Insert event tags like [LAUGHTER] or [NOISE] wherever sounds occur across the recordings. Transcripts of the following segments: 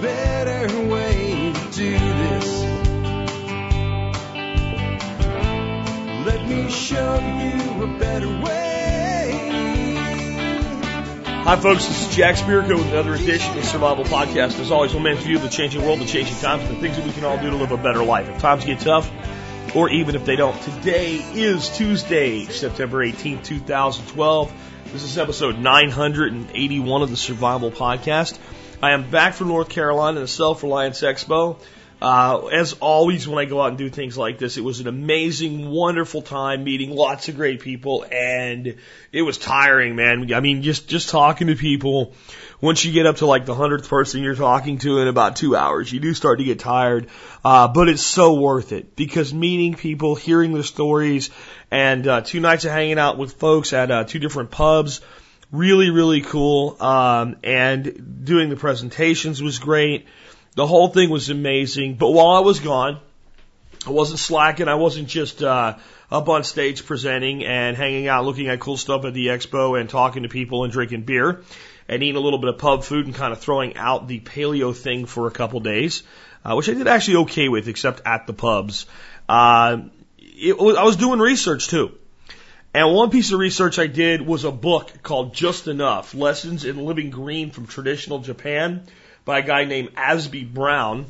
better way to do this. Let me show you a better way. Hi, folks. This is Jack Spirko with another edition of the Survival Podcast. As always, one man's view of the changing world, the changing times, and the things that we can all do to live a better life. If times get tough, or even if they don't. Today is Tuesday, September 18th, 2012. This is episode 981 of the Survival Podcast. I am back from North Carolina, the Self Reliance Expo. Uh, as always, when I go out and do things like this, it was an amazing, wonderful time meeting lots of great people, and it was tiring, man. I mean, just just talking to people. Once you get up to like the hundredth person you're talking to in about two hours, you do start to get tired. Uh, but it's so worth it because meeting people, hearing their stories, and uh, two nights of hanging out with folks at uh, two different pubs really, really cool. Um, and doing the presentations was great. The whole thing was amazing. But while I was gone, I wasn't slacking. I wasn't just uh, up on stage presenting and hanging out, looking at cool stuff at the expo and talking to people and drinking beer and eating a little bit of pub food and kind of throwing out the paleo thing for a couple days, uh, which I did actually okay with, except at the pubs. Uh, it I was doing research too. And one piece of research I did was a book called Just Enough Lessons in Living Green from Traditional Japan by a guy named Azby Brown,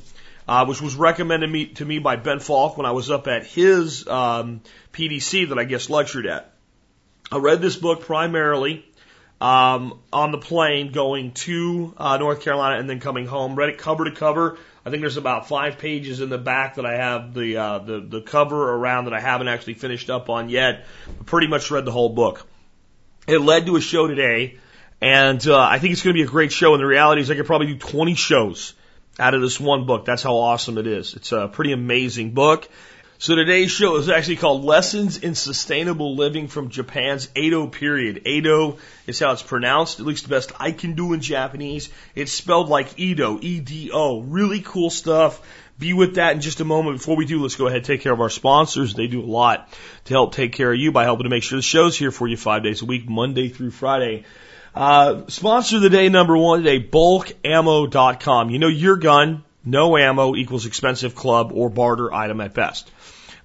uh, which was recommended me, to me by Ben Falk when I was up at his um, PDC that I guess lectured at. I read this book primarily um, on the plane going to uh, North Carolina and then coming home. Read it cover to cover. I think there's about five pages in the back that I have the uh, the the cover around that I haven't actually finished up on yet. But pretty much read the whole book. It led to a show today, and uh, I think it's going to be a great show. And the reality is, I could probably do 20 shows out of this one book. That's how awesome it is. It's a pretty amazing book. So today's show is actually called Lessons in Sustainable Living from Japan's Edo period. Edo is how it's pronounced, at least the best I can do in Japanese. It's spelled like Edo, E-D-O. Really cool stuff. Be with that in just a moment. Before we do, let's go ahead and take care of our sponsors. They do a lot to help take care of you by helping to make sure the show's here for you five days a week, Monday through Friday. Uh, sponsor of the day number one today, bulkammo.com. You know your gun, no ammo equals expensive club or barter item at best.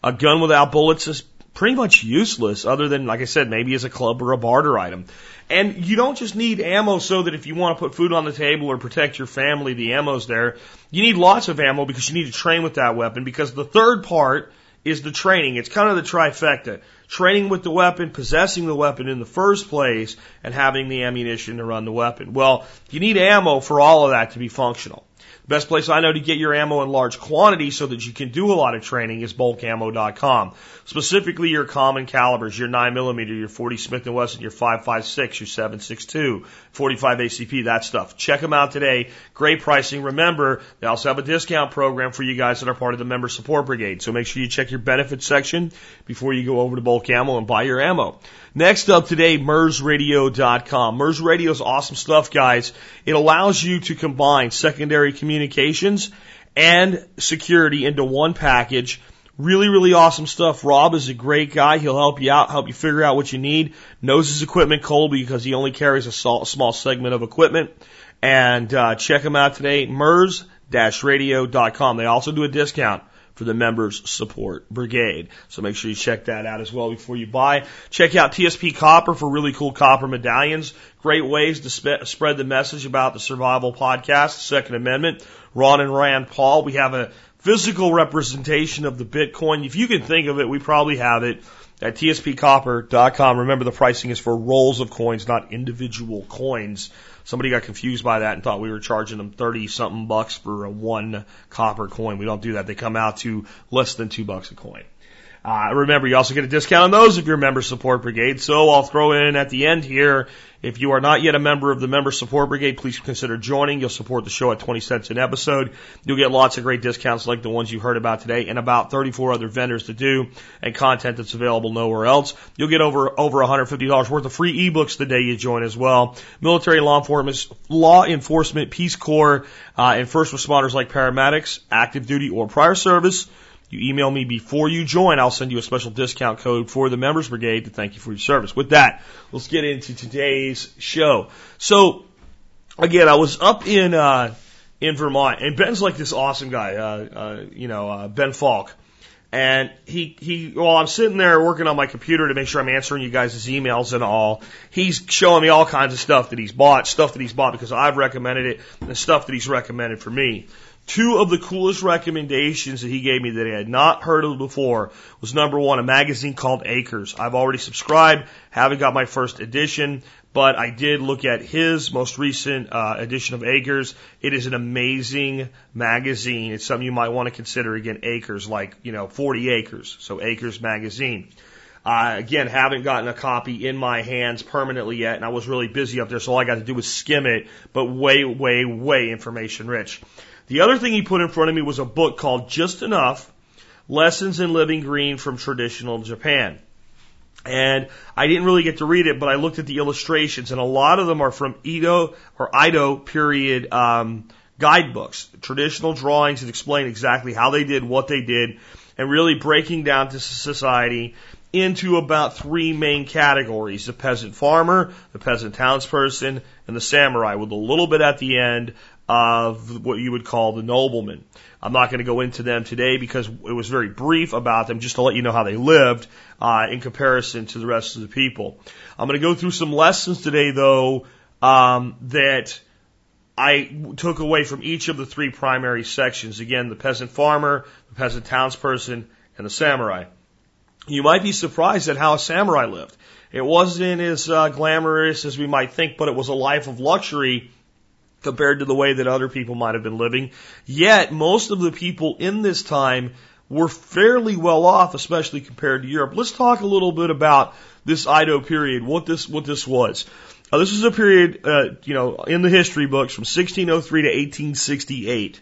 A gun without bullets is pretty much useless other than, like I said, maybe as a club or a barter item. And you don't just need ammo so that if you want to put food on the table or protect your family, the ammo's there. You need lots of ammo because you need to train with that weapon because the third part is the training. It's kind of the trifecta. Training with the weapon, possessing the weapon in the first place, and having the ammunition to run the weapon. Well, you need ammo for all of that to be functional. Best place I know to get your ammo in large quantities so that you can do a lot of training is bulkammo.com. Specifically your common calibers, your 9mm, your 40 Smith & Wesson, your 5.56, your 7.62, 45 ACP, that stuff. Check them out today. Great pricing. Remember, they also have a discount program for you guys that are part of the member support brigade. So make sure you check your benefits section before you go over to Bulk Ammo and buy your ammo. Next up today, MURSradio.com. MURS Radio is awesome stuff, guys. It allows you to combine secondary communications and security into one package. Really, really awesome stuff. Rob is a great guy. He'll help you out, help you figure out what you need. Knows his equipment cold because he only carries a small segment of equipment. And uh, check him out today, MURS-radio.com. They also do a discount for the members support brigade. So make sure you check that out as well before you buy. Check out TSP Copper for really cool copper medallions. Great ways to sp- spread the message about the survival podcast, the Second Amendment. Ron and Rand Paul. We have a physical representation of the Bitcoin. If you can think of it, we probably have it at tspcopper.com. Remember the pricing is for rolls of coins, not individual coins. Somebody got confused by that and thought we were charging them 30 something bucks for a one copper coin. We don't do that. They come out to less than two bucks a coin. Uh, remember, you also get a discount on those if you're a member support brigade. So I'll throw in at the end here if you are not yet a member of the Member Support Brigade, please consider joining. You'll support the show at 20 cents an episode. You'll get lots of great discounts like the ones you heard about today and about 34 other vendors to do and content that's available nowhere else. You'll get over, over $150 worth of free ebooks the day you join as well. Military law enforcement, law enforcement, Peace Corps, uh, and first responders like paramedics, active duty or prior service you email me before you join, I'll send you a special discount code for the Members Brigade to thank you for your service. With that, let's get into today's show. So, again, I was up in, uh, in Vermont. And Ben's like this awesome guy, uh, uh, you know, uh, Ben Falk. And he, he, while I'm sitting there working on my computer to make sure I'm answering you guys' emails and all, he's showing me all kinds of stuff that he's bought, stuff that he's bought because I've recommended it, and stuff that he's recommended for me. Two of the coolest recommendations that he gave me that I had not heard of before was number one, a magazine called Acres. I've already subscribed, haven't got my first edition, but I did look at his most recent uh, edition of Acres. It is an amazing magazine. It's something you might want to consider again, Acres, like, you know, 40 acres. So Acres magazine. Uh, again, haven't gotten a copy in my hands permanently yet, and I was really busy up there, so all I got to do was skim it, but way, way, way information rich. The other thing he put in front of me was a book called Just Enough Lessons in Living Green from Traditional Japan. And I didn't really get to read it, but I looked at the illustrations, and a lot of them are from Edo or Edo period um, guidebooks, traditional drawings that explain exactly how they did what they did, and really breaking down to society into about three main categories the peasant farmer, the peasant townsperson, and the samurai, with a little bit at the end of what you would call the noblemen. I'm not going to go into them today because it was very brief about them, just to let you know how they lived uh, in comparison to the rest of the people. I'm going to go through some lessons today, though, um, that I took away from each of the three primary sections. Again, the peasant farmer, the peasant townsperson, and the samurai. You might be surprised at how a samurai lived. It wasn't as uh, glamorous as we might think, but it was a life of luxury compared to the way that other people might have been living. Yet, most of the people in this time were fairly well off, especially compared to Europe. Let's talk a little bit about this Edo period, what this, what this was. This is a period, uh, you know, in the history books from 1603 to 1868.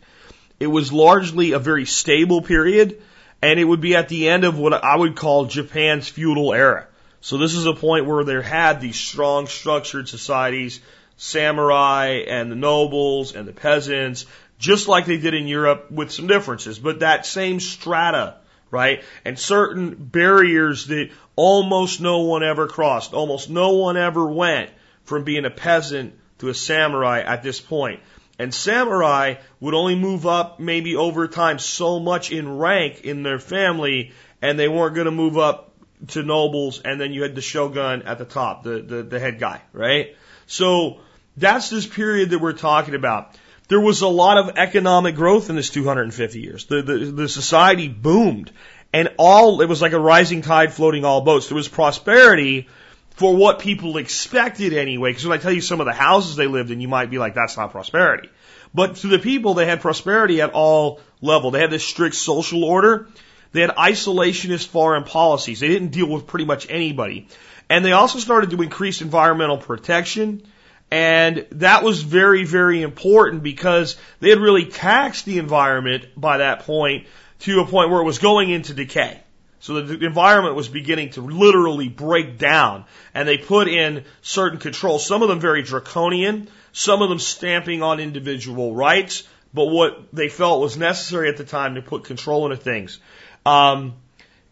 It was largely a very stable period, and it would be at the end of what I would call Japan's feudal era. So this is a point where there had these strong structured societies samurai and the nobles and the peasants, just like they did in Europe with some differences, but that same strata, right? And certain barriers that almost no one ever crossed, almost no one ever went from being a peasant to a samurai at this point. And samurai would only move up maybe over time so much in rank in their family, and they weren't going to move up to nobles, and then you had the shogun at the top, the, the, the head guy, right? So that's this period that we're talking about. There was a lot of economic growth in this 250 years. The, the, the society boomed and all, it was like a rising tide floating all boats. There was prosperity for what people expected anyway. Because when I tell you some of the houses they lived in, you might be like, that's not prosperity. But to the people, they had prosperity at all level. They had this strict social order. They had isolationist foreign policies. They didn't deal with pretty much anybody. And they also started to increase environmental protection. And that was very, very important because they had really taxed the environment by that point to a point where it was going into decay. So the environment was beginning to literally break down and they put in certain controls, some of them very draconian, some of them stamping on individual rights, but what they felt was necessary at the time to put control into things. Um,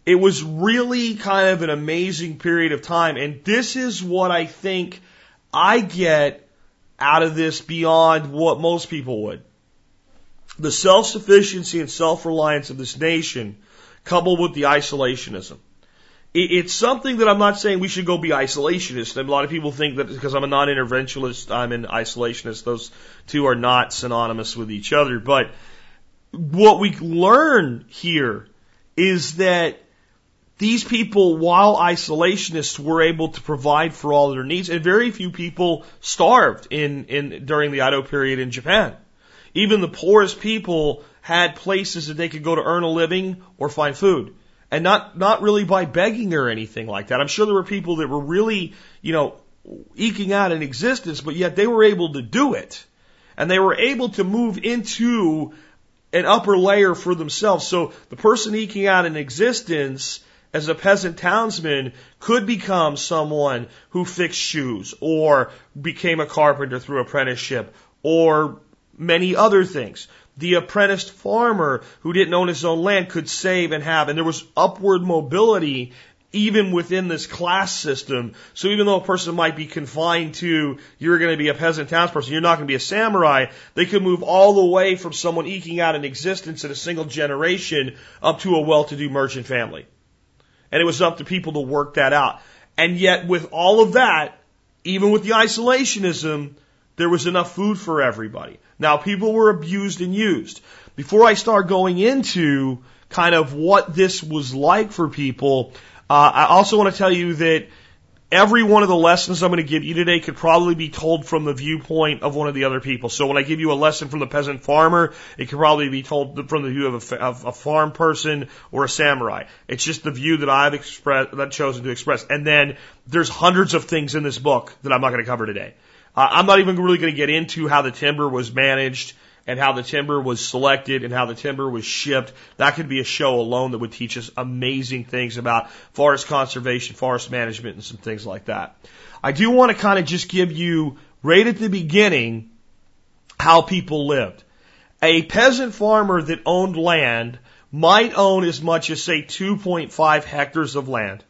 it was really kind of an amazing period of time and this is what I think I get out of this beyond what most people would. The self-sufficiency and self-reliance of this nation coupled with the isolationism. It's something that I'm not saying we should go be isolationist. A lot of people think that because I'm a non-interventionist, I'm an isolationist. Those two are not synonymous with each other. But what we learn here is that these people, while isolationists, were able to provide for all their needs, and very few people starved in, in during the Edo period in Japan. Even the poorest people had places that they could go to earn a living or find food. And not, not really by begging or anything like that. I'm sure there were people that were really, you know, eking out an existence, but yet they were able to do it. And they were able to move into an upper layer for themselves. So the person eking out an existence as a peasant townsman could become someone who fixed shoes or became a carpenter through apprenticeship or many other things. The apprenticed farmer who didn't own his own land could save and have, and there was upward mobility even within this class system. So even though a person might be confined to, you're going to be a peasant townsperson, you're not going to be a samurai, they could move all the way from someone eking out an existence in a single generation up to a well-to-do merchant family. And it was up to people to work that out. And yet with all of that, even with the isolationism, there was enough food for everybody. Now people were abused and used. Before I start going into kind of what this was like for people, uh, I also want to tell you that every one of the lessons I'm going to give you today could probably be told from the viewpoint of one of the other people. So when I give you a lesson from the peasant farmer, it could probably be told from the view of a, of a farm person or a samurai. It's just the view that I've expressed, that I've chosen to express. And then there's hundreds of things in this book that I'm not going to cover today. Uh, I'm not even really going to get into how the timber was managed and how the timber was selected and how the timber was shipped. That could be a show alone that would teach us amazing things about forest conservation, forest management, and some things like that. I do want to kind of just give you right at the beginning how people lived. A peasant farmer that owned land might own as much as say 2.5 hectares of land,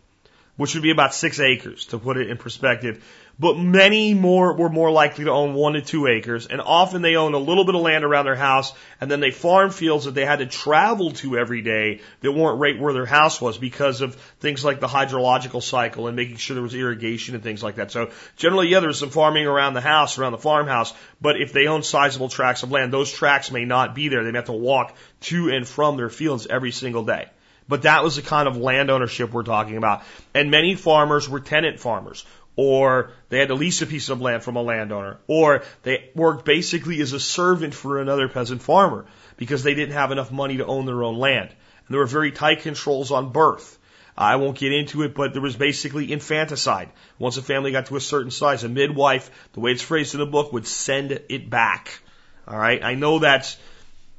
which would be about six acres to put it in perspective but many more were more likely to own one to two acres, and often they owned a little bit of land around their house, and then they farm fields that they had to travel to every day that weren't right where their house was because of things like the hydrological cycle and making sure there was irrigation and things like that. So generally, yeah, there's some farming around the house, around the farmhouse, but if they own sizable tracts of land, those tracts may not be there. They may have to walk to and from their fields every single day. But that was the kind of land ownership we're talking about. And many farmers were tenant farmers or they had to lease a piece of land from a landowner, or they worked basically as a servant for another peasant farmer because they didn't have enough money to own their own land. And there were very tight controls on birth. I won't get into it, but there was basically infanticide. Once a family got to a certain size, a midwife, the way it's phrased in the book, would send it back. All right. I know that's,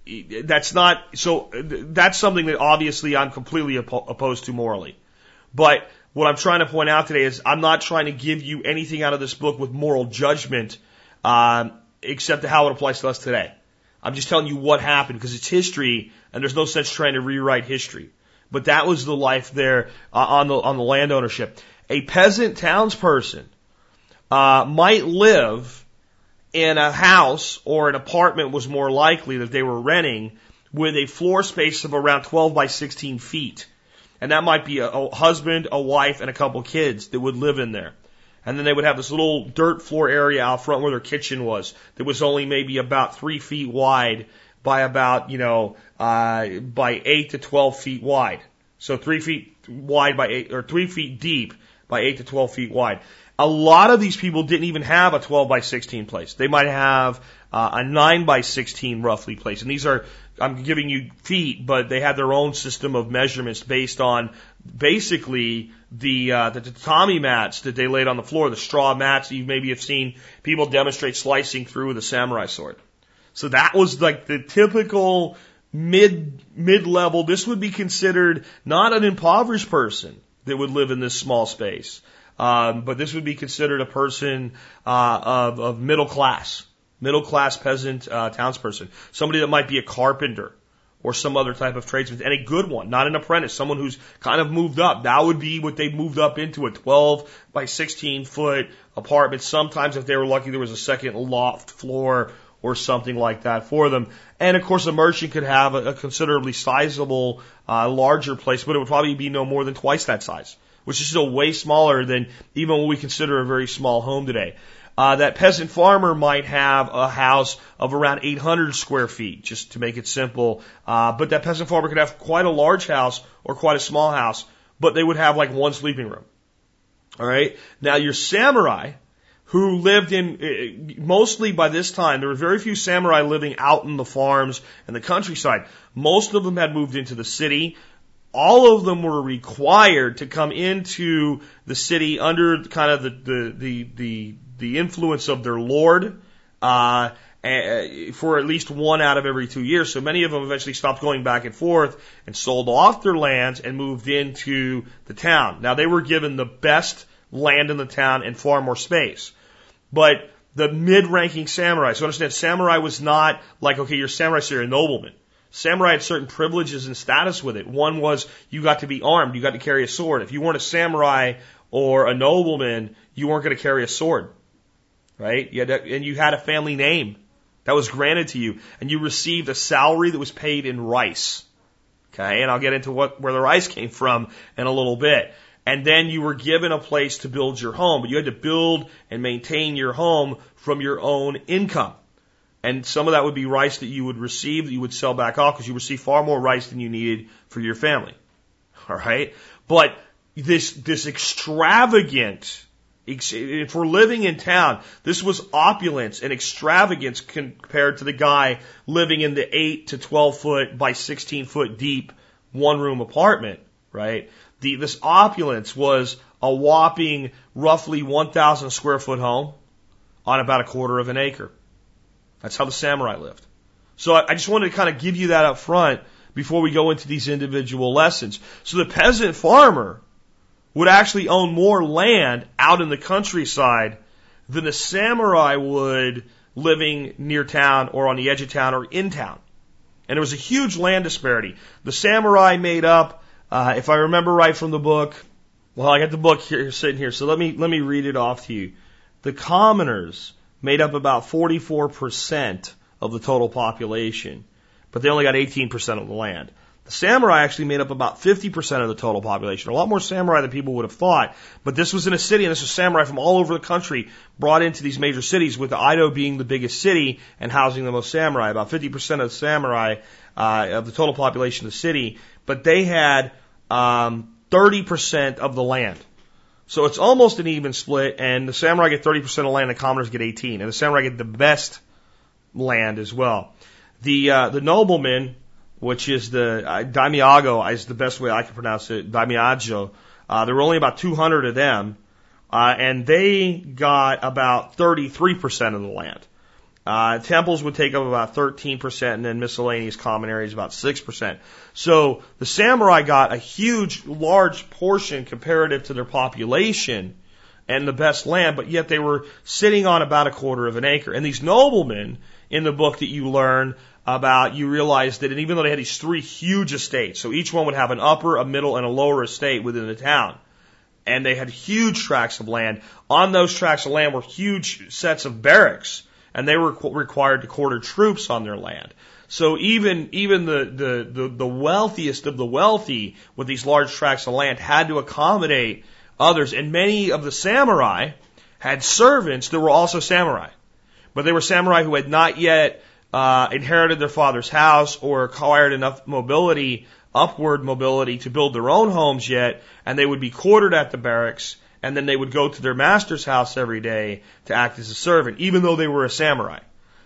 that's not, so that's something that obviously I'm completely opposed to morally. But what I'm trying to point out today is I'm not trying to give you anything out of this book with moral judgment, um, except how it applies to us today. I'm just telling you what happened because it's history, and there's no sense trying to rewrite history. But that was the life there uh, on the on the land ownership. A peasant townsperson uh, might live in a house or an apartment was more likely that they were renting with a floor space of around 12 by 16 feet. And that might be a, a husband, a wife, and a couple kids that would live in there. And then they would have this little dirt floor area out front where their kitchen was that was only maybe about three feet wide by about, you know, uh, by eight to 12 feet wide. So three feet wide by eight, or three feet deep by eight to 12 feet wide. A lot of these people didn't even have a 12 by 16 place. They might have uh, a 9 by 16 roughly place. And these are I'm giving you feet, but they had their own system of measurements based on basically the uh, the tatami mats that they laid on the floor, the straw mats you maybe have seen people demonstrate slicing through with a samurai sword. So that was like the typical mid mid level. This would be considered not an impoverished person that would live in this small space, um, but this would be considered a person uh, of, of middle class middle class peasant uh, townsperson, somebody that might be a carpenter or some other type of tradesman, and a good one, not an apprentice, someone who's kind of moved up. That would be what they moved up into a 12 by 16 foot apartment. Sometimes, if they were lucky, there was a second loft floor or something like that for them. And of course, a merchant could have a, a considerably sizable, uh, larger place, but it would probably be no more than twice that size, which is still way smaller than even what we consider a very small home today. Uh, that peasant farmer might have a house of around 800 square feet, just to make it simple. Uh, but that peasant farmer could have quite a large house or quite a small house, but they would have like one sleeping room. All right. Now your samurai, who lived in uh, mostly by this time, there were very few samurai living out in the farms and the countryside. Most of them had moved into the city. All of them were required to come into the city under kind of the the the, the the influence of their lord uh, for at least one out of every two years. So many of them eventually stopped going back and forth and sold off their lands and moved into the town. Now they were given the best land in the town and far more space. But the mid-ranking samurai, so understand samurai was not like, okay, you're samurai, so you're a nobleman. Samurai had certain privileges and status with it. One was you got to be armed, you got to carry a sword. If you weren't a samurai or a nobleman, you weren't going to carry a sword, right? You had to, and you had a family name that was granted to you, and you received a salary that was paid in rice. Okay, and I'll get into what where the rice came from in a little bit. And then you were given a place to build your home, but you had to build and maintain your home from your own income. And some of that would be rice that you would receive that you would sell back off because you received far more rice than you needed for your family. All right. But this, this extravagant, if we're living in town, this was opulence and extravagance compared to the guy living in the 8 to 12 foot by 16 foot deep one room apartment, right? The, this opulence was a whopping roughly 1,000 square foot home on about a quarter of an acre. That's how the samurai lived. So I, I just wanted to kind of give you that up front before we go into these individual lessons. So the peasant farmer would actually own more land out in the countryside than a samurai would living near town or on the edge of town or in town. And there was a huge land disparity. The samurai made up, uh, if I remember right from the book, well, I got the book here sitting here, so let me let me read it off to you. The commoners made up about 44% of the total population, but they only got 18% of the land. The samurai actually made up about 50% of the total population. A lot more samurai than people would have thought. But this was in a city, and this was samurai from all over the country brought into these major cities, with Edo being the biggest city and housing the most samurai. About 50% of the samurai uh, of the total population of the city, but they had um, 30% of the land. So it's almost an even split, and the samurai get 30% of land, the commoners get 18, and the samurai get the best land as well. The uh, the noblemen, which is the uh, daimiago, is the best way I can pronounce it, daimiajo. Uh, there were only about 200 of them, uh, and they got about 33% of the land. Uh, temples would take up about 13%, and then miscellaneous common areas about 6%. So the samurai got a huge, large portion comparative to their population and the best land, but yet they were sitting on about a quarter of an acre. And these noblemen in the book that you learn about, you realize that even though they had these three huge estates, so each one would have an upper, a middle, and a lower estate within the town. And they had huge tracts of land. On those tracts of land were huge sets of barracks and they were required to quarter troops on their land. So even even the, the, the, the wealthiest of the wealthy with these large tracts of land had to accommodate others. And many of the samurai had servants that were also samurai. But they were samurai who had not yet uh, inherited their father's house or acquired enough mobility, upward mobility to build their own homes yet, and they would be quartered at the barracks and then they would go to their master's house every day to act as a servant, even though they were a samurai.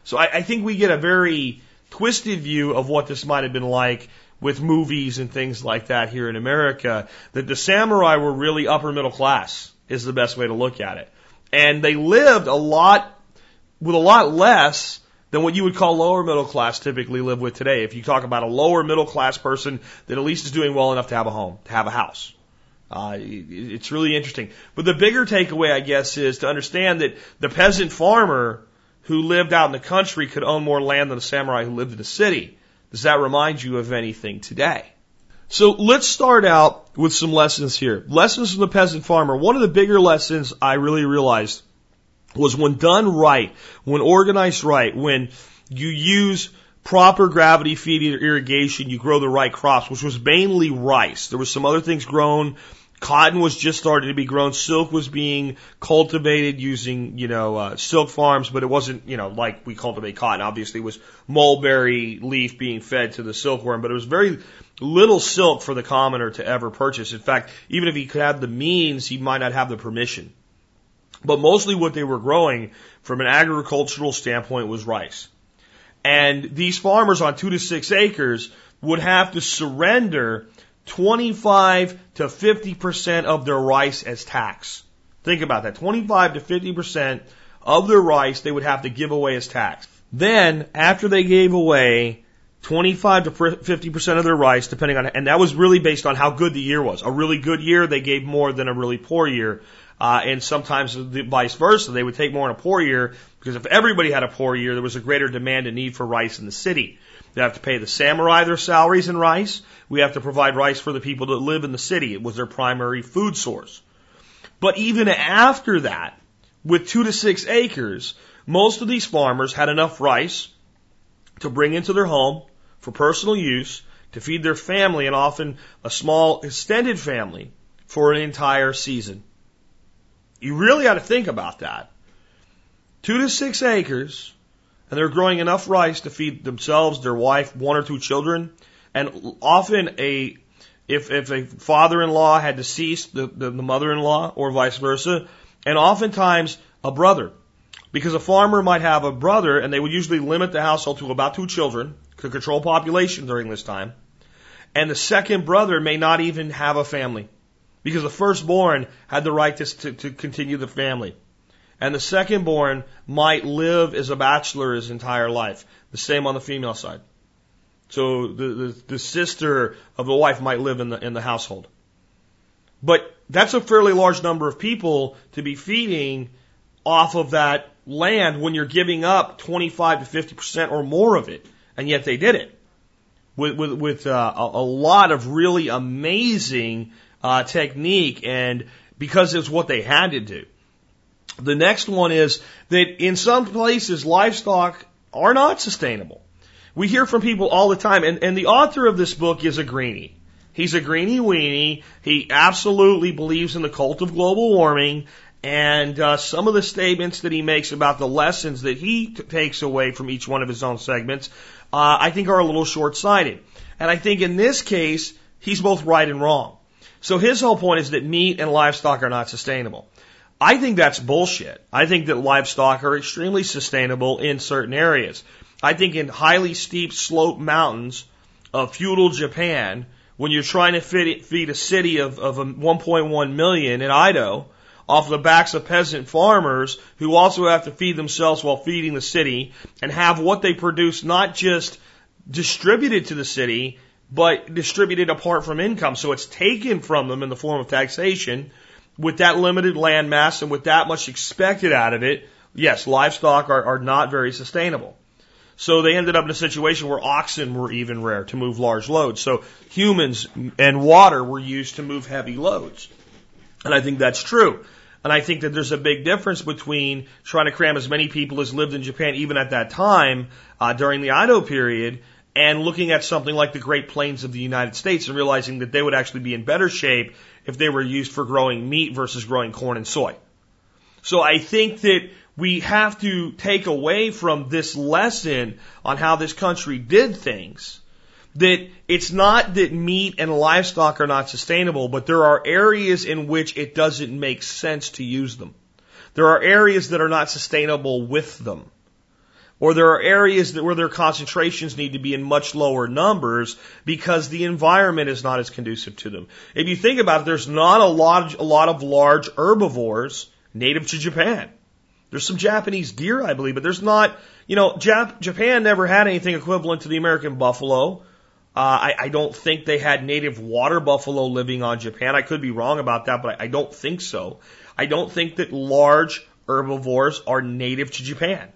So I, I think we get a very twisted view of what this might have been like with movies and things like that here in America, that the samurai were really upper middle class is the best way to look at it. And they lived a lot with a lot less than what you would call lower middle class typically live with today. If you talk about a lower middle class person that at least is doing well enough to have a home, to have a house. Uh, it's really interesting. But the bigger takeaway, I guess, is to understand that the peasant farmer who lived out in the country could own more land than a samurai who lived in the city. Does that remind you of anything today? So let's start out with some lessons here. Lessons from the peasant farmer. One of the bigger lessons I really realized was when done right, when organized right, when you use proper gravity feed irrigation, you grow the right crops, which was mainly rice. There was some other things grown Cotton was just starting to be grown. Silk was being cultivated using, you know, uh, silk farms, but it wasn't, you know, like we cultivate cotton. Obviously, it was mulberry leaf being fed to the silkworm, but it was very little silk for the commoner to ever purchase. In fact, even if he could have the means, he might not have the permission. But mostly what they were growing from an agricultural standpoint was rice. And these farmers on two to six acres would have to surrender 25 to 50% of their rice as tax. Think about that. 25 to 50% of their rice they would have to give away as tax. Then, after they gave away 25 to 50% of their rice, depending on, and that was really based on how good the year was. A really good year, they gave more than a really poor year. Uh, and sometimes the vice versa. They would take more in a poor year because if everybody had a poor year, there was a greater demand and need for rice in the city. They have to pay the samurai their salaries in rice. We have to provide rice for the people that live in the city. It was their primary food source. But even after that, with two to six acres, most of these farmers had enough rice to bring into their home for personal use, to feed their family and often a small extended family for an entire season. You really ought to think about that. Two to six acres, and they're growing enough rice to feed themselves, their wife, one or two children, and often a if if a father-in-law had deceased, the, the, the mother-in-law, or vice versa, and oftentimes a brother, because a farmer might have a brother, and they would usually limit the household to about two children to control population during this time, and the second brother may not even have a family because the firstborn had the right to, to, to continue the family. And the secondborn might live as a bachelor his entire life. The same on the female side. So the, the, the sister of the wife might live in the, in the household. But that's a fairly large number of people to be feeding off of that land when you're giving up 25 to 50% or more of it. And yet they did it with, with, with uh, a, a lot of really amazing uh, technique and because it's what they had to do. The next one is that in some places livestock are not sustainable. We hear from people all the time, and, and the author of this book is a greenie. He's a greenie weenie. He absolutely believes in the cult of global warming, and uh, some of the statements that he makes about the lessons that he t- takes away from each one of his own segments, uh, I think are a little short sighted. And I think in this case, he's both right and wrong. So his whole point is that meat and livestock are not sustainable. I think that's bullshit. I think that livestock are extremely sustainable in certain areas. I think in highly steep slope mountains of feudal Japan, when you're trying to feed, feed a city of, of 1.1 million in Edo, off the backs of peasant farmers who also have to feed themselves while feeding the city and have what they produce not just distributed to the city, but distributed apart from income. So it's taken from them in the form of taxation. With that limited land mass and with that much expected out of it, yes, livestock are, are not very sustainable. So they ended up in a situation where oxen were even rare to move large loads. So humans and water were used to move heavy loads. And I think that's true. And I think that there's a big difference between trying to cram as many people as lived in Japan, even at that time, uh, during the Edo period, and looking at something like the Great Plains of the United States and realizing that they would actually be in better shape if they were used for growing meat versus growing corn and soy. So I think that we have to take away from this lesson on how this country did things that it's not that meat and livestock are not sustainable, but there are areas in which it doesn't make sense to use them. There are areas that are not sustainable with them or there are areas that, where their concentrations need to be in much lower numbers because the environment is not as conducive to them. If you think about it, there's not a lot, a lot of large herbivores native to Japan. There's some Japanese deer, I believe, but there's not, you know, Jap- Japan never had anything equivalent to the American buffalo. Uh, I, I don't think they had native water buffalo living on Japan. I could be wrong about that, but I, I don't think so. I don't think that large herbivores are native to Japan.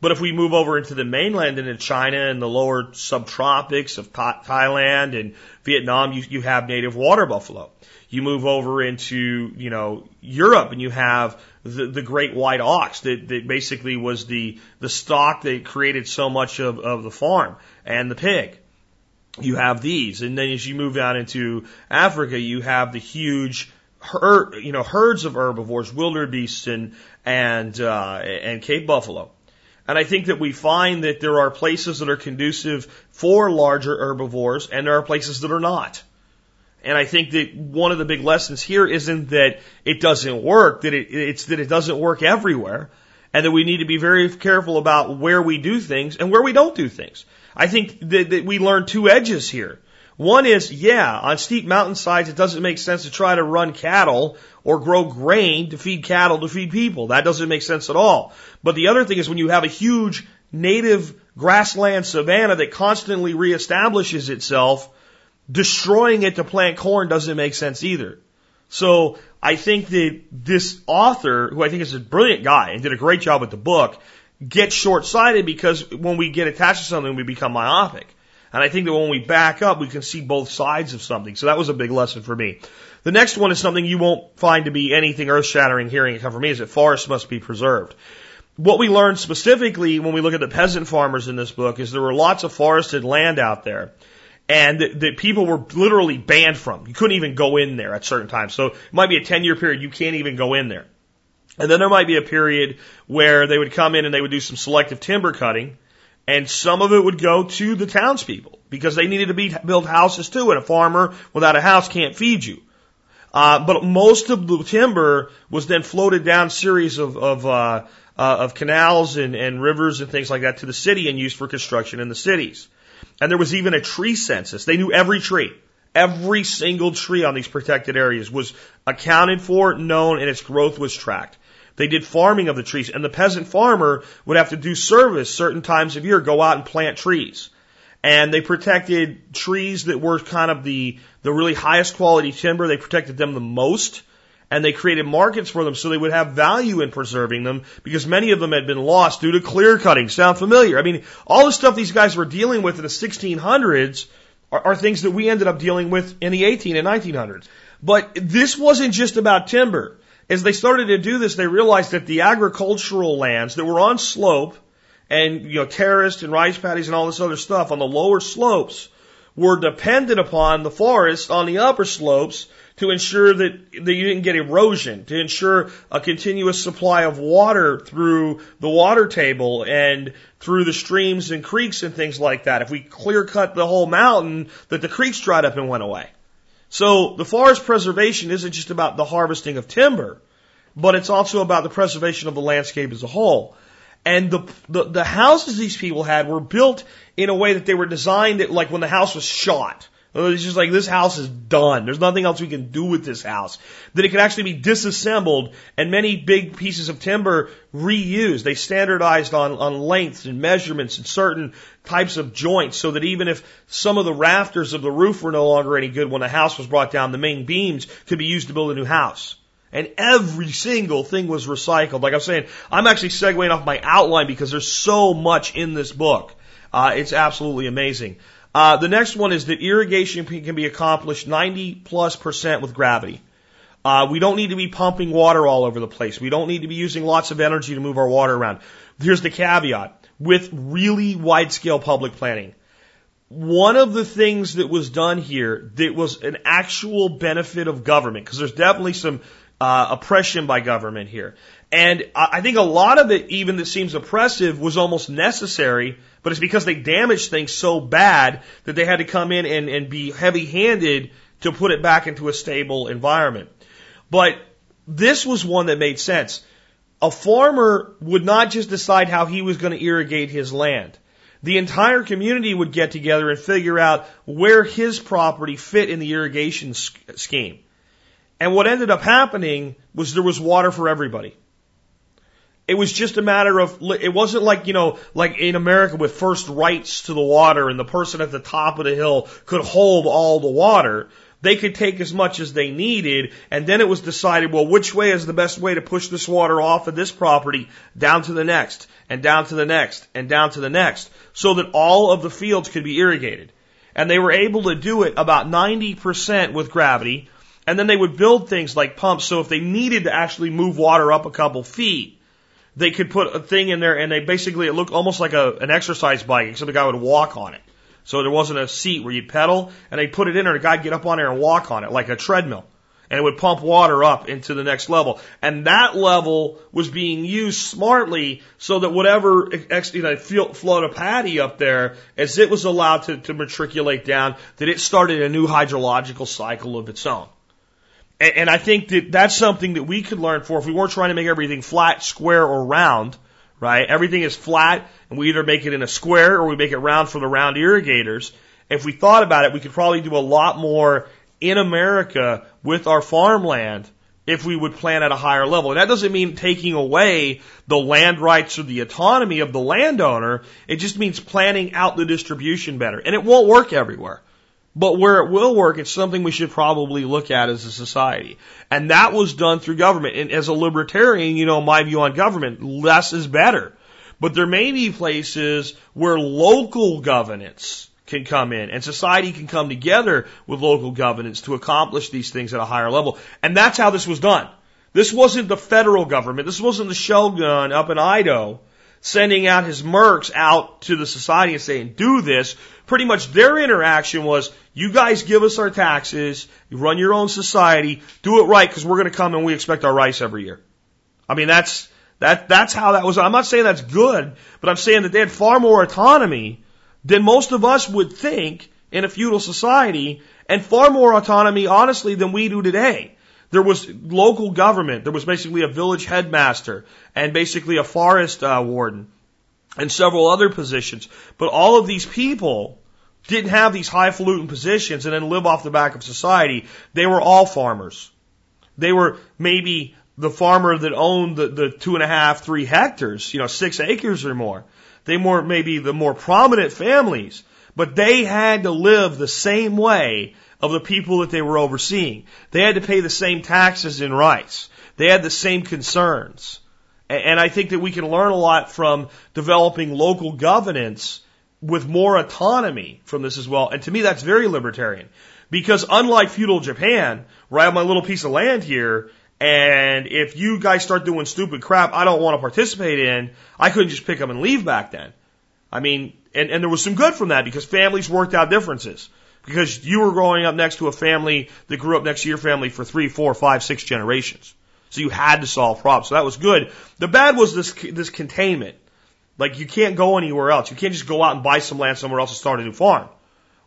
But if we move over into the mainland into China and the lower subtropics of Thailand and Vietnam, you, you have native water buffalo. You move over into, you know, Europe and you have the, the great white ox that, that basically was the, the stock that created so much of, of the farm and the pig. You have these. And then as you move out into Africa, you have the huge herd, you know, herds of herbivores, wildebeests and, and, uh, and Cape buffalo. And I think that we find that there are places that are conducive for larger herbivores and there are places that are not. And I think that one of the big lessons here isn't that it doesn't work, that it, it's that it doesn't work everywhere and that we need to be very careful about where we do things and where we don't do things. I think that, that we learn two edges here. One is, yeah, on steep mountainsides, it doesn't make sense to try to run cattle or grow grain to feed cattle to feed people. That doesn't make sense at all. But the other thing is when you have a huge native grassland savanna that constantly reestablishes itself, destroying it to plant corn doesn't make sense either. So I think that this author, who I think is a brilliant guy and did a great job with the book, gets short sighted because when we get attached to something, we become myopic. And I think that when we back up, we can see both sides of something. So that was a big lesson for me. The next one is something you won't find to be anything earth shattering hearing it come from me is that forests must be preserved. What we learned specifically when we look at the peasant farmers in this book is there were lots of forested land out there and that, that people were literally banned from. You couldn't even go in there at certain times. So it might be a 10 year period you can't even go in there. And then there might be a period where they would come in and they would do some selective timber cutting and some of it would go to the townspeople because they needed to be, build houses too and a farmer without a house can't feed you. Uh, but most of the timber was then floated down series of, of, uh, uh, of canals and, and rivers and things like that to the city and used for construction in the cities. And there was even a tree census. They knew every tree. Every single tree on these protected areas was accounted for, known, and its growth was tracked. They did farming of the trees, and the peasant farmer would have to do service certain times of year, go out and plant trees. And they protected trees that were kind of the, the really highest quality timber. They protected them the most and they created markets for them so they would have value in preserving them because many of them had been lost due to clear cutting. Sound familiar? I mean, all the stuff these guys were dealing with in the 1600s are, are things that we ended up dealing with in the 18 and 1900s. But this wasn't just about timber. As they started to do this, they realized that the agricultural lands that were on slope and, you know, terraced and rice paddies and all this other stuff on the lower slopes were dependent upon the forest on the upper slopes to ensure that, that you didn't get erosion, to ensure a continuous supply of water through the water table and through the streams and creeks and things like that. If we clear cut the whole mountain, that the creeks dried up and went away. So the forest preservation isn't just about the harvesting of timber, but it's also about the preservation of the landscape as a whole. And the, the, the houses these people had were built in a way that they were designed that, like when the house was shot. It's just like this house is done. There's nothing else we can do with this house. That it can actually be disassembled and many big pieces of timber reused. They standardized on, on lengths and measurements and certain types of joints so that even if some of the rafters of the roof were no longer any good when the house was brought down, the main beams could be used to build a new house. And every single thing was recycled. Like I'm saying, I'm actually segueing off my outline because there's so much in this book. Uh, it's absolutely amazing. Uh, the next one is that irrigation can be accomplished 90 plus percent with gravity. Uh, we don't need to be pumping water all over the place. We don't need to be using lots of energy to move our water around. Here's the caveat with really wide scale public planning. One of the things that was done here that was an actual benefit of government, because there's definitely some uh, oppression by government here. And I think a lot of it, even that seems oppressive, was almost necessary, but it's because they damaged things so bad that they had to come in and, and be heavy handed to put it back into a stable environment. But this was one that made sense. A farmer would not just decide how he was going to irrigate his land. The entire community would get together and figure out where his property fit in the irrigation scheme. And what ended up happening was there was water for everybody. It was just a matter of, it wasn't like, you know, like in America with first rights to the water and the person at the top of the hill could hold all the water. They could take as much as they needed, and then it was decided, well, which way is the best way to push this water off of this property down to the next, and down to the next, and down to the next, so that all of the fields could be irrigated. And they were able to do it about 90% with gravity, and then they would build things like pumps, so if they needed to actually move water up a couple feet, they could put a thing in there and they basically, it looked almost like a, an exercise bike, except the guy would walk on it. So there wasn't a seat where you'd pedal and they put it in there and a guy'd get up on there and walk on it like a treadmill. And it would pump water up into the next level. And that level was being used smartly so that whatever, you know, float a paddy up there, as it was allowed to, to matriculate down, that it started a new hydrological cycle of its own. And, and I think that that's something that we could learn for if we weren't trying to make everything flat, square, or round, right? Everything is flat, and we either make it in a square or we make it round for the round irrigators. If we thought about it, we could probably do a lot more in America with our farmland if we would plan at a higher level. And that doesn't mean taking away the land rights or the autonomy of the landowner. It just means planning out the distribution better. And it won't work everywhere. But where it will work, it's something we should probably look at as a society. And that was done through government. And as a libertarian, you know, my view on government, less is better. But there may be places where local governance can come in and society can come together with local governance to accomplish these things at a higher level. And that's how this was done. This wasn't the federal government. This wasn't the Shogun up in Edo sending out his mercs out to the society and saying, do this. Pretty much their interaction was, you guys give us our taxes, you run your own society, do it right because we're going to come and we expect our rice every year. I mean, that's, that, that's how that was. I'm not saying that's good, but I'm saying that they had far more autonomy than most of us would think in a feudal society and far more autonomy, honestly, than we do today. There was local government. There was basically a village headmaster and basically a forest uh, warden and several other positions. But all of these people didn't have these highfalutin positions and then live off the back of society. They were all farmers. They were maybe the farmer that owned the, the two and a half, three hectares, you know, six acres or more. They were maybe the more prominent families, but they had to live the same way of the people that they were overseeing. They had to pay the same taxes in rice. They had the same concerns. And I think that we can learn a lot from developing local governance with more autonomy from this as well. And to me, that's very libertarian. Because unlike feudal Japan, where I have my little piece of land here, and if you guys start doing stupid crap I don't want to participate in, I couldn't just pick up and leave back then. I mean, and, and there was some good from that because families worked out differences because you were growing up next to a family that grew up next to your family for three, four, five, six generations. So you had to solve problems. So that was good. The bad was this, this containment. Like you can't go anywhere else. You can't just go out and buy some land somewhere else and start a new farm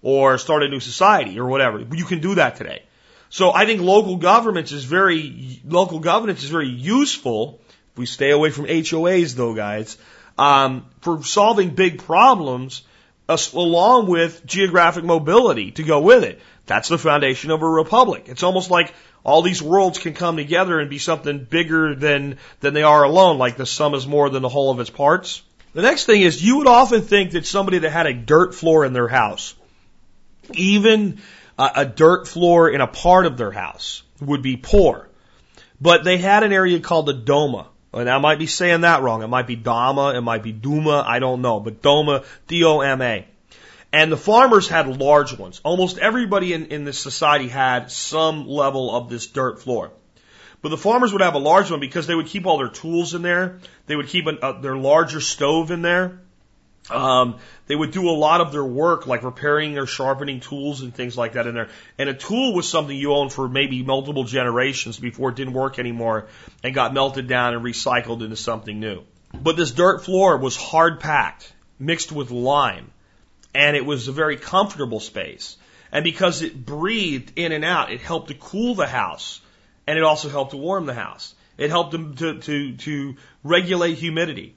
or start a new society or whatever. You can do that today. So I think local governments is very, local governance is very useful. If we stay away from HOAs though, guys, um, for solving big problems along with geographic mobility to go with it. That's the foundation of a republic. It's almost like all these worlds can come together and be something bigger than, than they are alone, like the sum is more than the whole of its parts. The next thing is you would often think that somebody that had a dirt floor in their house, even a, a dirt floor in a part of their house, would be poor. But they had an area called the Doma. And I might be saying that wrong. It might be Dama, it might be Duma, I don't know. But Doma, D-O-M-A. And the farmers had large ones. Almost everybody in, in this society had some level of this dirt floor. But the farmers would have a large one because they would keep all their tools in there. They would keep an, uh, their larger stove in there. Um, they would do a lot of their work, like repairing or sharpening tools and things like that in there. And a tool was something you owned for maybe multiple generations before it didn't work anymore and got melted down and recycled into something new. But this dirt floor was hard packed, mixed with lime, and it was a very comfortable space. And because it breathed in and out, it helped to cool the house, and it also helped to warm the house. It helped to, to, to, to regulate humidity.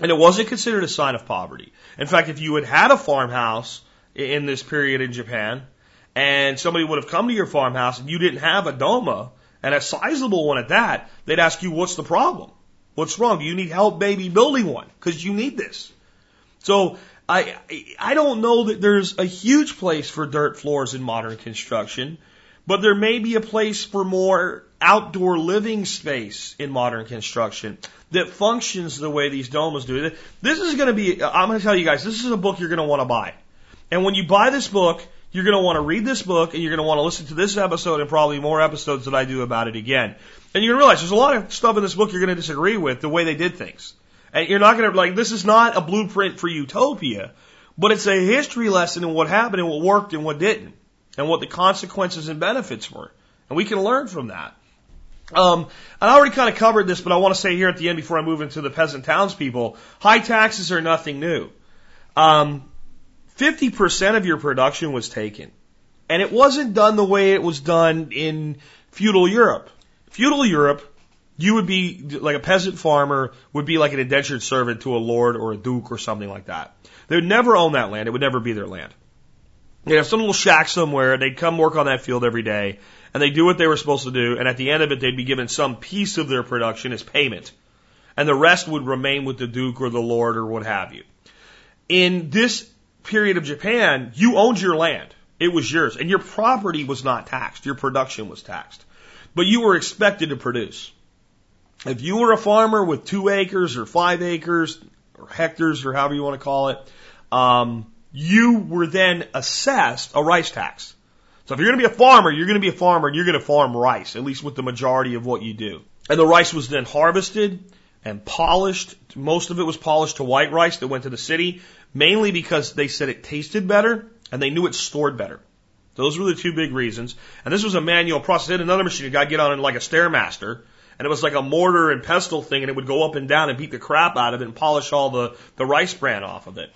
And it wasn't considered a sign of poverty. In fact, if you had had a farmhouse in this period in Japan, and somebody would have come to your farmhouse and you didn't have a doma, and a sizable one at that, they'd ask you, what's the problem? What's wrong? Do you need help maybe building one? Because you need this. So I, I don't know that there's a huge place for dirt floors in modern construction, but there may be a place for more outdoor living space in modern construction that functions the way these domes do. This is going to be, I'm going to tell you guys, this is a book you're going to want to buy. And when you buy this book, you're going to want to read this book and you're going to want to listen to this episode and probably more episodes that I do about it again. And you're going to realize there's a lot of stuff in this book you're going to disagree with the way they did things. And you're not going to, like, this is not a blueprint for utopia, but it's a history lesson in what happened and what worked and what didn't, and what the consequences and benefits were. And we can learn from that. Um, I already kind of covered this, but I want to say here at the end before I move into the peasant townspeople, high taxes are nothing new. Um, 50% of your production was taken. And it wasn't done the way it was done in feudal Europe. Feudal Europe, you would be like a peasant farmer would be like an indentured servant to a lord or a duke or something like that. They would never own that land. It would never be their land. They'd have some little shack somewhere. They'd come work on that field every day and they do what they were supposed to do, and at the end of it, they'd be given some piece of their production as payment. And the rest would remain with the Duke or the Lord or what have you. In this period of Japan, you owned your land. It was yours. And your property was not taxed. Your production was taxed. But you were expected to produce. If you were a farmer with two acres or five acres or hectares or however you want to call it, um, you were then assessed a rice tax. So if you're going to be a farmer, you're going to be a farmer and you're going to farm rice, at least with the majority of what you do. And the rice was then harvested and polished. Most of it was polished to white rice that went to the city, mainly because they said it tasted better and they knew it stored better. Those were the two big reasons. And this was a manual process. They had another machine, a guy get on it like a Stairmaster, and it was like a mortar and pestle thing, and it would go up and down and beat the crap out of it and polish all the, the rice bran off of it.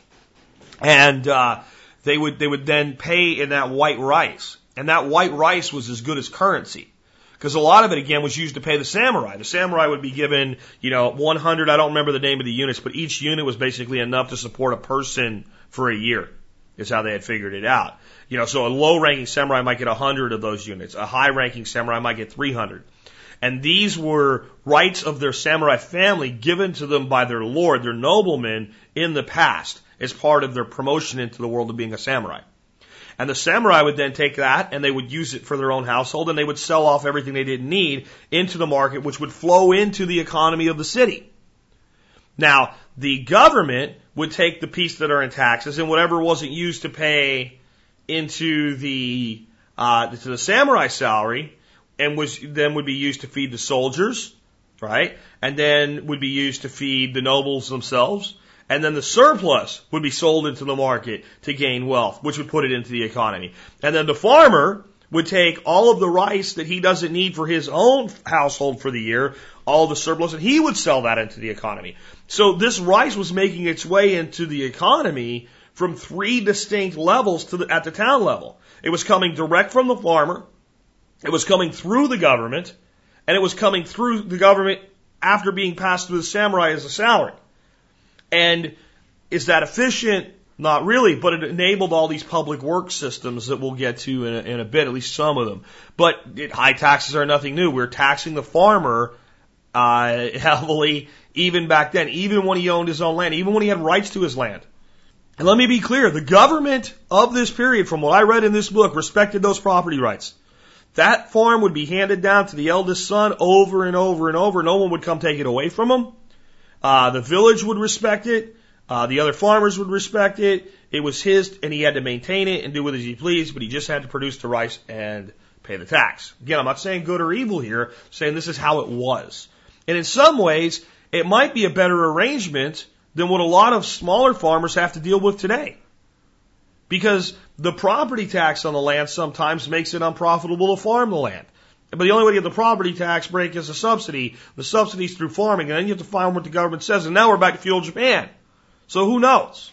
And uh, they would they would then pay in that white rice, and that white rice was as good as currency. Because a lot of it again was used to pay the samurai. The samurai would be given, you know, 100. I don't remember the name of the units, but each unit was basically enough to support a person for a year. Is how they had figured it out. You know, so a low ranking samurai might get 100 of those units. A high ranking samurai might get 300. And these were rights of their samurai family given to them by their lord, their noblemen in the past as part of their promotion into the world of being a samurai. And the samurai would then take that and they would use it for their own household and they would sell off everything they didn't need into the market, which would flow into the economy of the city. Now, the government would take the piece that are in taxes and whatever wasn't used to pay into the uh, to the samurai salary, and was then would be used to feed the soldiers, right? And then would be used to feed the nobles themselves. And then the surplus would be sold into the market to gain wealth, which would put it into the economy. And then the farmer would take all of the rice that he doesn't need for his own household for the year, all the surplus, and he would sell that into the economy. So this rice was making its way into the economy from three distinct levels to the, at the town level. It was coming direct from the farmer, it was coming through the government, and it was coming through the government after being passed through the samurai as a salary. And is that efficient? Not really, but it enabled all these public work systems that we'll get to in a, in a bit, at least some of them. But it, high taxes are nothing new. We're taxing the farmer uh, [LAUGHS] heavily even back then, even when he owned his own land, even when he had rights to his land. And let me be clear, the government of this period, from what I read in this book, respected those property rights. That farm would be handed down to the eldest son over and over and over. No one would come take it away from him. Uh, the village would respect it. Uh, the other farmers would respect it. It was his, and he had to maintain it and do with it as he pleased, but he just had to produce the rice and pay the tax. Again, I'm not saying good or evil here, I'm saying this is how it was. And in some ways, it might be a better arrangement than what a lot of smaller farmers have to deal with today. Because the property tax on the land sometimes makes it unprofitable to farm the land. But the only way to get the property tax break is a subsidy. The subsidy's through farming, and then you have to find what the government says. And now we're back to feudal Japan. So who knows?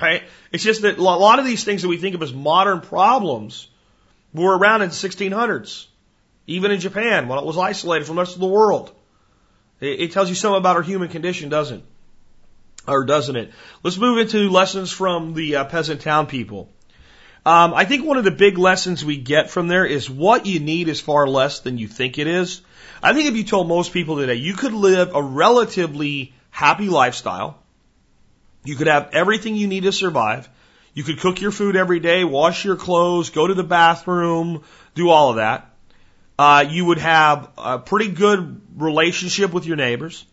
Right? It's just that a lot of these things that we think of as modern problems were around in the 1600s. Even in Japan, when it was isolated from the rest of the world. It, it tells you something about our human condition, doesn't it? Or doesn't it? Let's move into lessons from the uh, peasant town people. Um, I think one of the big lessons we get from there is what you need is far less than you think it is. I think if you told most people today you could live a relatively happy lifestyle, you could have everything you need to survive, you could cook your food every day, wash your clothes, go to the bathroom, do all of that. Uh, you would have a pretty good relationship with your neighbors.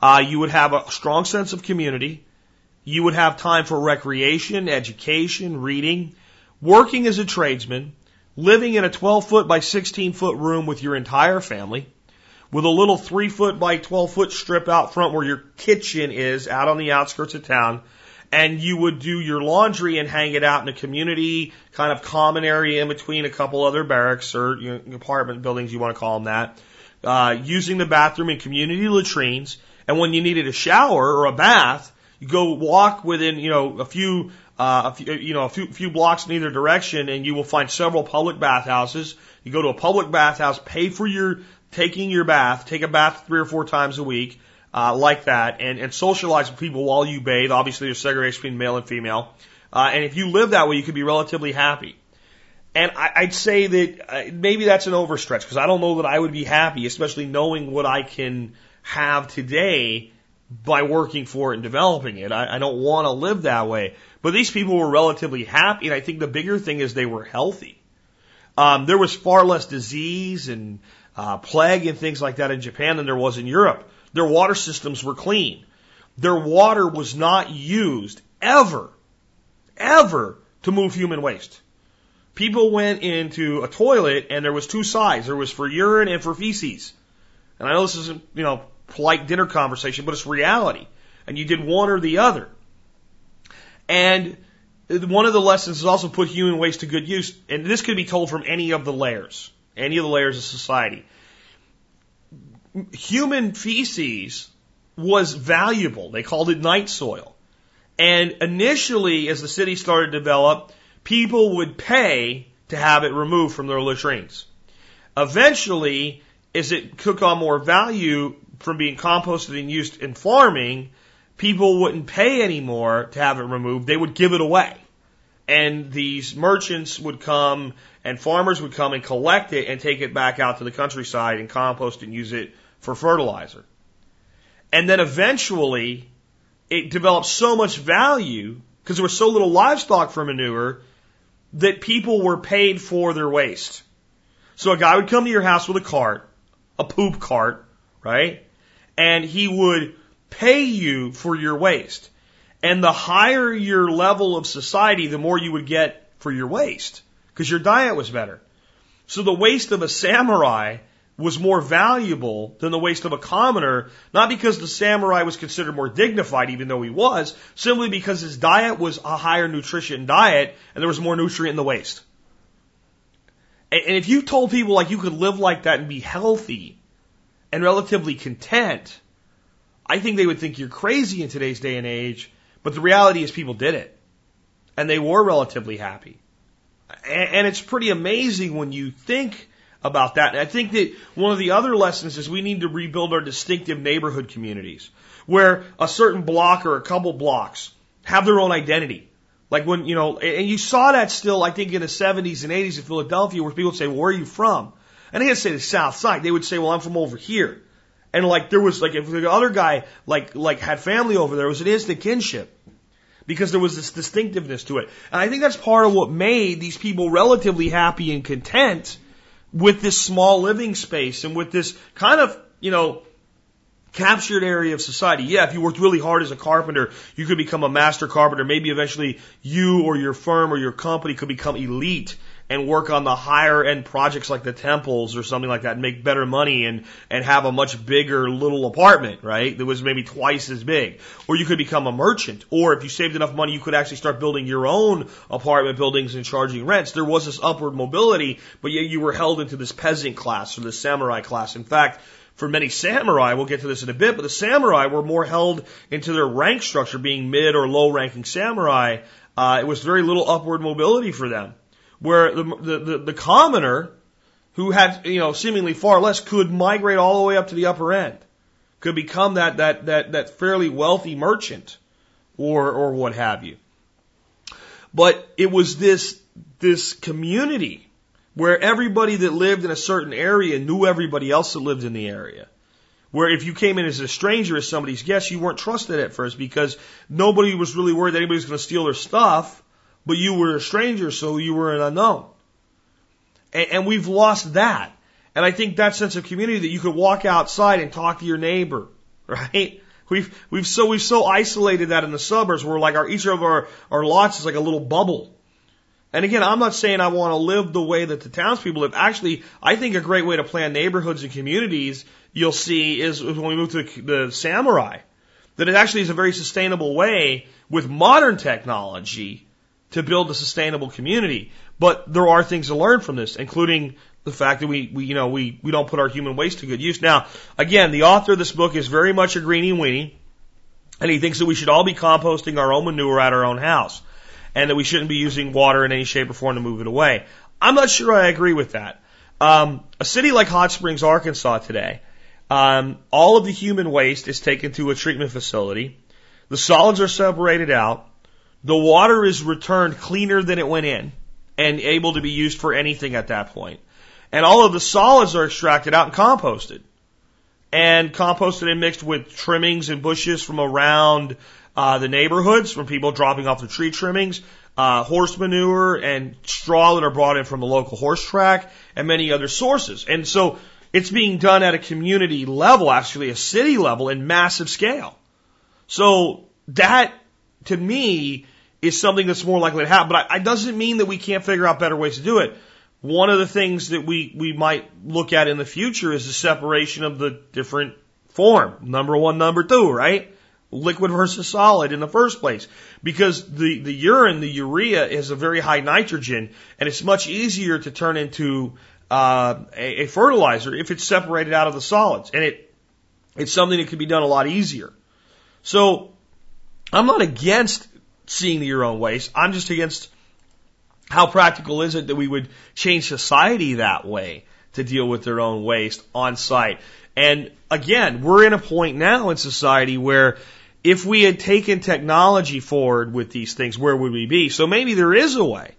Uh, you would have a strong sense of community. You would have time for recreation, education, reading, working as a tradesman, living in a 12 foot by 16 foot room with your entire family, with a little 3 foot by 12 foot strip out front where your kitchen is out on the outskirts of town, and you would do your laundry and hang it out in a community kind of common area in between a couple other barracks or you know, apartment buildings, you want to call them that, uh, using the bathroom in community latrines, and when you needed a shower or a bath, you go walk within, you know, a few uh, a few, you know, a few, few blocks in either direction, and you will find several public bathhouses. You go to a public bathhouse, pay for your taking your bath, take a bath three or four times a week, uh, like that, and, and socialize with people while you bathe. Obviously, there's segregation between male and female. Uh, and if you live that way, you could be relatively happy. And I'd say that uh, maybe that's an overstretch because I don't know that I would be happy, especially knowing what I can have today by working for it and developing it. I, I don't want to live that way. But these people were relatively happy, and I think the bigger thing is they were healthy. Um, there was far less disease and uh, plague and things like that in Japan than there was in Europe. Their water systems were clean. Their water was not used ever, ever to move human waste. People went into a toilet and there was two sides. There was for urine and for feces. And I know this isn't, you know, polite dinner conversation, but it's reality. And you did one or the other. And one of the lessons is also put human waste to good use. And this could be told from any of the layers, any of the layers of society. Human feces was valuable. They called it night soil. And initially, as the city started to develop, people would pay to have it removed from their latrines. Eventually, as it took on more value from being composted and used in farming, people wouldn't pay anymore to have it removed. They would give it away. And these merchants would come and farmers would come and collect it and take it back out to the countryside and compost and use it for fertilizer. And then eventually it developed so much value because there was so little livestock for manure that people were paid for their waste. So a guy would come to your house with a cart, a poop cart, right? And he would pay you for your waste. And the higher your level of society, the more you would get for your waste because your diet was better. So the waste of a samurai was more valuable than the waste of a commoner, not because the samurai was considered more dignified, even though he was, simply because his diet was a higher nutrition diet and there was more nutrient in the waste. And if you told people like you could live like that and be healthy and relatively content, I think they would think you're crazy in today's day and age, but the reality is people did it. And they were relatively happy. And it's pretty amazing when you think about that. And I think that one of the other lessons is we need to rebuild our distinctive neighborhood communities where a certain block or a couple blocks have their own identity. Like when, you know, and you saw that still, I think in the 70s and 80s in Philadelphia where people would say, well, where are you from? And they didn't say the South Side. They would say, well, I'm from over here. And like there was like if the other guy like like had family over there, it was an instant kinship because there was this distinctiveness to it. And I think that's part of what made these people relatively happy and content with this small living space and with this kind of, you know, captured area of society. Yeah, if you worked really hard as a carpenter, you could become a master carpenter. Maybe eventually you or your firm or your company could become elite and work on the higher end projects like the temples or something like that and make better money and, and have a much bigger little apartment, right? That was maybe twice as big. Or you could become a merchant. Or if you saved enough money, you could actually start building your own apartment buildings and charging rents. There was this upward mobility, but yet you were held into this peasant class or this samurai class. In fact, for many samurai, we'll get to this in a bit, but the samurai were more held into their rank structure, being mid or low ranking samurai. Uh, it was very little upward mobility for them where the, the, the, the commoner who had, you know, seemingly far less could migrate all the way up to the upper end, could become that, that, that, that fairly wealthy merchant or, or what have you. But it was this, this community where everybody that lived in a certain area knew everybody else that lived in the area. Where if you came in as a stranger, as somebody's guest, you weren't trusted at first because nobody was really worried that anybody was going to steal their stuff but you were a stranger, so you were an unknown. And, and we've lost that. And I think that sense of community that you could walk outside and talk to your neighbor, [LAUGHS] right? We've, we've so, we've so isolated that in the suburbs where like our, each of our, our lots is like a little bubble. And again, I'm not saying I want to live the way that the townspeople live. Actually, I think a great way to plan neighborhoods and communities you'll see is when we move to the, the samurai. That it actually is a very sustainable way with modern technology to build a sustainable community. But there are things to learn from this, including the fact that we, we you know, we, we don't put our human waste to good use. Now, again, the author of this book is very much a greenie weenie, and he thinks that we should all be composting our own manure at our own house, and that we shouldn't be using water in any shape or form to move it away. I'm not sure I agree with that. Um, a city like Hot Springs, Arkansas today, um, all of the human waste is taken to a treatment facility. The solids are separated out. The water is returned cleaner than it went in and able to be used for anything at that point. And all of the solids are extracted out and composted. And composted and mixed with trimmings and bushes from around uh, the neighborhoods from people dropping off the tree trimmings, uh, horse manure and straw that are brought in from the local horse track, and many other sources. And so it's being done at a community level, actually a city level, in massive scale. So that, to me, is something that's more likely to happen. But it doesn't mean that we can't figure out better ways to do it. One of the things that we, we might look at in the future is the separation of the different form. Number one, number two, right? Liquid versus solid in the first place. Because the, the urine, the urea is a very high nitrogen and it's much easier to turn into uh, a, a fertilizer if it's separated out of the solids. And it, it's something that can be done a lot easier. So I'm not against seeing your own waste. I'm just against how practical is it that we would change society that way to deal with their own waste on site. And again, we're in a point now in society where if we had taken technology forward with these things, where would we be? So maybe there is a way.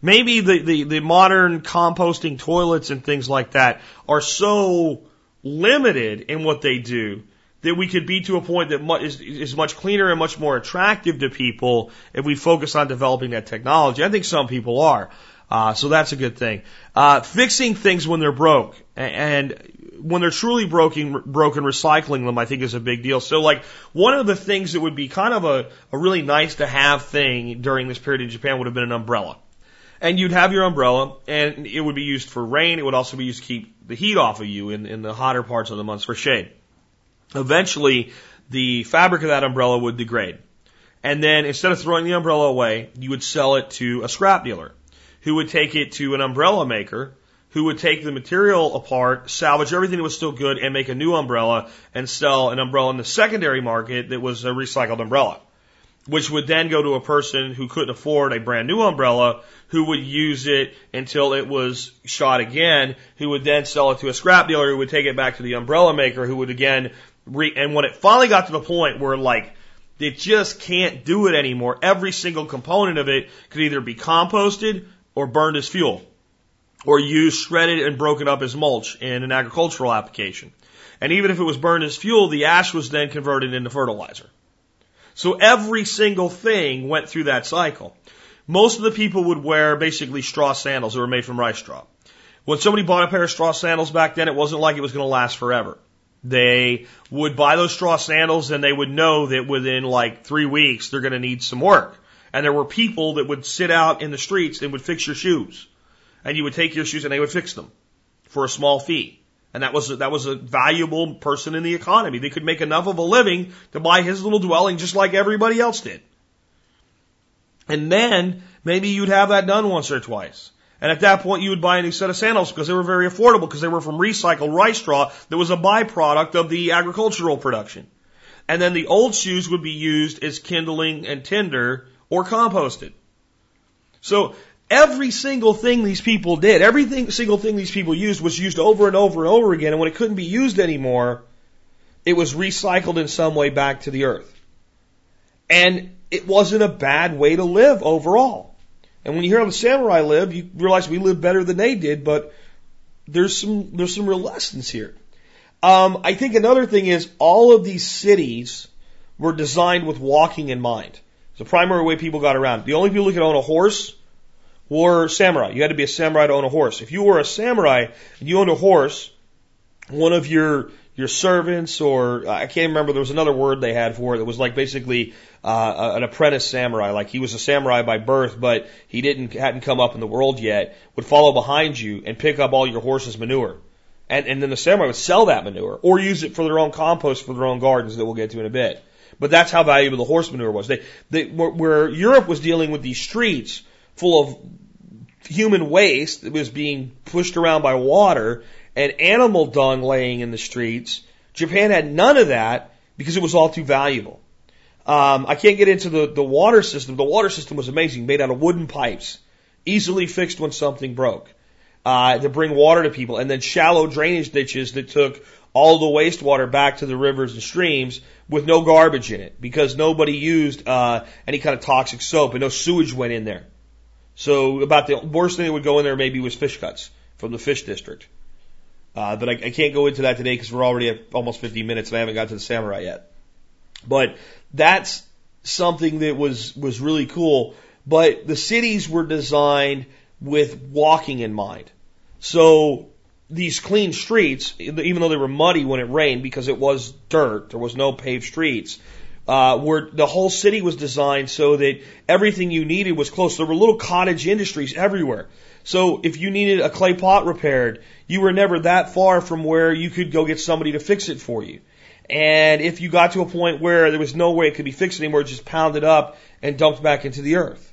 Maybe the, the, the modern composting toilets and things like that are so limited in what they do that we could be to a point that that is, is much cleaner and much more attractive to people if we focus on developing that technology. I think some people are. Uh, so that's a good thing. Uh, fixing things when they're broke and when they're truly broken, broken, recycling them, I think is a big deal. So like one of the things that would be kind of a, a really nice to have thing during this period in Japan would have been an umbrella. And you'd have your umbrella and it would be used for rain. It would also be used to keep the heat off of you in, in the hotter parts of the months for shade. Eventually, the fabric of that umbrella would degrade. And then instead of throwing the umbrella away, you would sell it to a scrap dealer who would take it to an umbrella maker who would take the material apart, salvage everything that was still good, and make a new umbrella and sell an umbrella in the secondary market that was a recycled umbrella, which would then go to a person who couldn't afford a brand new umbrella, who would use it until it was shot again, who would then sell it to a scrap dealer, who would take it back to the umbrella maker, who would again re- and when it finally got to the point where like it just can't do it anymore, every single component of it could either be composted or burned as fuel or used shredded and broken up as mulch in an agricultural application. And even if it was burned as fuel, the ash was then converted into fertilizer. So every single thing went through that cycle. Most of the people would wear basically straw sandals that were made from rice straw. When somebody bought a pair of straw sandals back then, it wasn't like it was going to last forever. They would buy those straw sandals and they would know that within like three weeks they're going to need some work. And there were people that would sit out in the streets and would fix your shoes. And you would take your shoes and they would fix them for a small fee. And that was, a, that was a valuable person in the economy. They could make enough of a living to buy his little dwelling just like everybody else did. And then maybe you'd have that done once or twice. And at that point, you would buy a new set of sandals because they were very affordable because they were from recycled rice straw that was a byproduct of the agricultural production. And then the old shoes would be used as kindling and tinder or composted. So every single thing these people did, every single thing these people used was used over and over and over again. And when it couldn't be used anymore, it was recycled in some way back to the earth. And it wasn't a bad way to live overall. And when you hear how the samurai lived, you realize we lived better than they did, but there's some, there's some real lessons here. Um, I think another thing is all of these cities were designed with walking in mind. It's the primary way people got around. The only people who could own a horse were samurai. You had to be a samurai to own a horse. If you were a samurai and you owned a horse, one of your your servants or I can't remember there was another word they had for it that was like basically uh, an apprentice samurai. Like he was a samurai by birth but he didn't hadn't come up in the world yet would follow behind you and pick up all your horse's manure. And and then the samurai would sell that manure or use it for their own compost for their own gardens that we'll get to in a bit. But that's how valuable the horse manure was. They, they where Europe was dealing with these streets full of human waste that was being pushed around by water and animal dung laying in the streets. Japan had none of that because it was all too valuable. Um, I can't get into the, the water system. The water system was amazing, made out of wooden pipes, easily fixed when something broke, uh, to bring water to people, and then shallow drainage ditches that took all the wastewater back to the rivers and streams with no garbage in it because nobody used uh, any kind of toxic soap and no sewage went in there. So about the worst thing that would go in there maybe was fish cuts from the fish district. Uh, but I, I can't go into that today because we're already at almost 50 minutes and I haven't got to the samurai yet. But that's something that was, was really cool. But the cities were designed with walking in mind. So these clean streets, even though they were muddy when it rained because it was dirt, there was no paved streets, uh, where the whole city was designed so that everything you needed was close. There were little cottage industries everywhere. So if you needed a clay pot repaired, you were never that far from where you could go get somebody to fix it for you. And if you got to a point where there was no way it could be fixed anymore, it just pounded up and dumped back into the earth.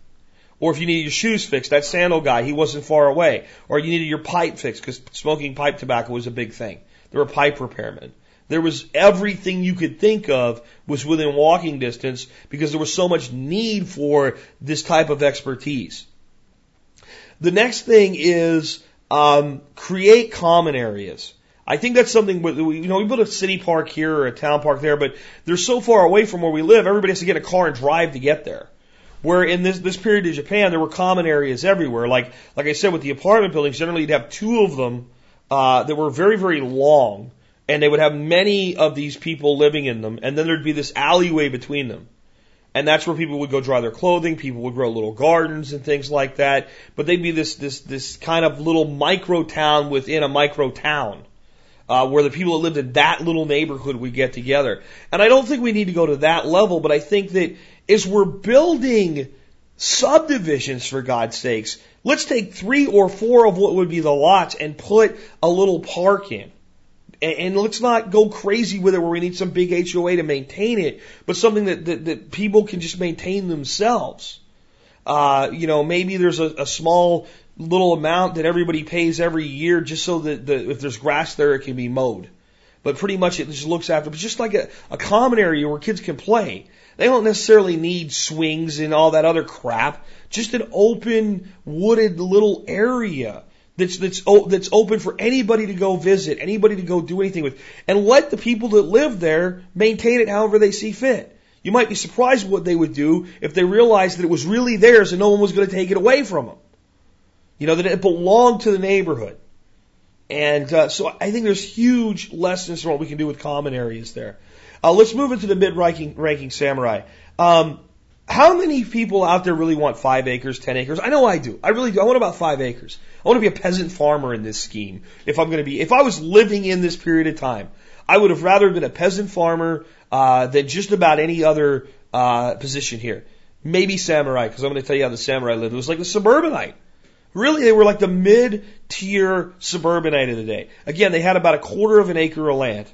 Or if you needed your shoes fixed, that sandal guy, he wasn't far away. Or you needed your pipe fixed because smoking pipe tobacco was a big thing. There were pipe repairmen. There was everything you could think of was within walking distance because there was so much need for this type of expertise. The next thing is um, create common areas. I think that's something. With, you know, we built a city park here or a town park there, but they're so far away from where we live. Everybody has to get a car and drive to get there. Where in this this period of Japan, there were common areas everywhere. Like like I said, with the apartment buildings, generally you'd have two of them uh, that were very very long, and they would have many of these people living in them, and then there'd be this alleyway between them. And that's where people would go dry their clothing. People would grow little gardens and things like that. But they'd be this this this kind of little micro town within a micro town, uh, where the people that lived in that little neighborhood would get together. And I don't think we need to go to that level, but I think that as we're building subdivisions for God's sakes, let's take three or four of what would be the lots and put a little park in and, and let's not go crazy with it where we need some big HOA to maintain it, but something that, that, that people can just maintain themselves. Uh, you know, maybe there's a, a small little amount that everybody pays every year just so that the, if there's grass there, it can be mowed. But pretty much it just looks after, but just like a, a common area where kids can play. They don't necessarily need swings and all that other crap. Just an open, wooded little area that's that's that's open for anybody to go visit, anybody to go do anything with, and let the people that live there maintain it however they see fit. You might be surprised what they would do if they realized that it was really theirs and no one was going to take it away from them. You know that it belonged to the neighborhood, and uh, so I think there's huge lessons from what we can do with common areas there. Uh, let's move into the mid-ranking ranking samurai. Um, how many people out there really want five acres, ten acres? I know I do. I really do. I want about five acres. I want to be a peasant farmer in this scheme. If I'm going to be, if I was living in this period of time, I would have rather been a peasant farmer uh, than just about any other uh, position here. Maybe samurai, because I'm going to tell you how the samurai lived. It was like the suburbanite. Really, they were like the mid-tier suburbanite of the day. Again, they had about a quarter of an acre of land,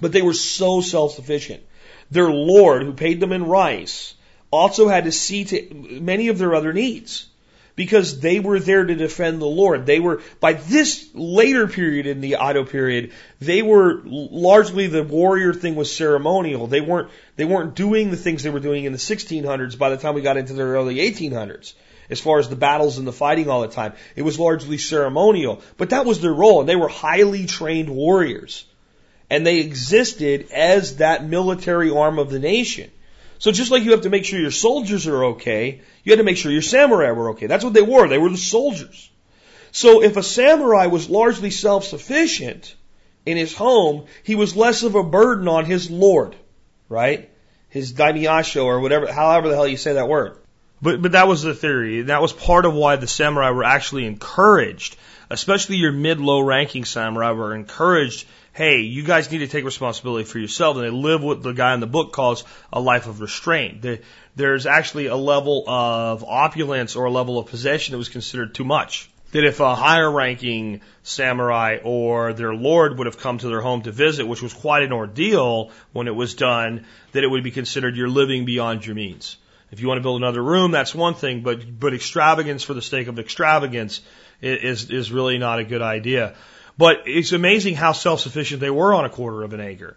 but they were so self-sufficient. Their lord, who paid them in rice, also had to see to many of their other needs because they were there to defend the Lord. They were, by this later period in the Edo period, they were largely the warrior thing was ceremonial. They weren't, they weren't doing the things they were doing in the 1600s by the time we got into the early 1800s. As far as the battles and the fighting all the time, it was largely ceremonial, but that was their role, and they were highly trained warriors, and they existed as that military arm of the nation. So just like you have to make sure your soldiers are okay, you had to make sure your samurai were okay. That's what they were. They were the soldiers. So if a samurai was largely self-sufficient in his home, he was less of a burden on his lord, right? His daimyasho or whatever, however the hell you say that word. But, but that was the theory. That was part of why the samurai were actually encouraged, especially your mid-low ranking samurai were encouraged hey, you guys need to take responsibility for yourself. And they live what the guy in the book calls a life of restraint. There's actually a level of opulence or a level of possession that was considered too much. That if a higher ranking samurai or their lord would have come to their home to visit, which was quite an ordeal when it was done, that it would be considered you're living beyond your means. If you want to build another room, that's one thing, but but extravagance for the sake of extravagance is is really not a good idea. But it's amazing how self-sufficient they were on a quarter of an acre.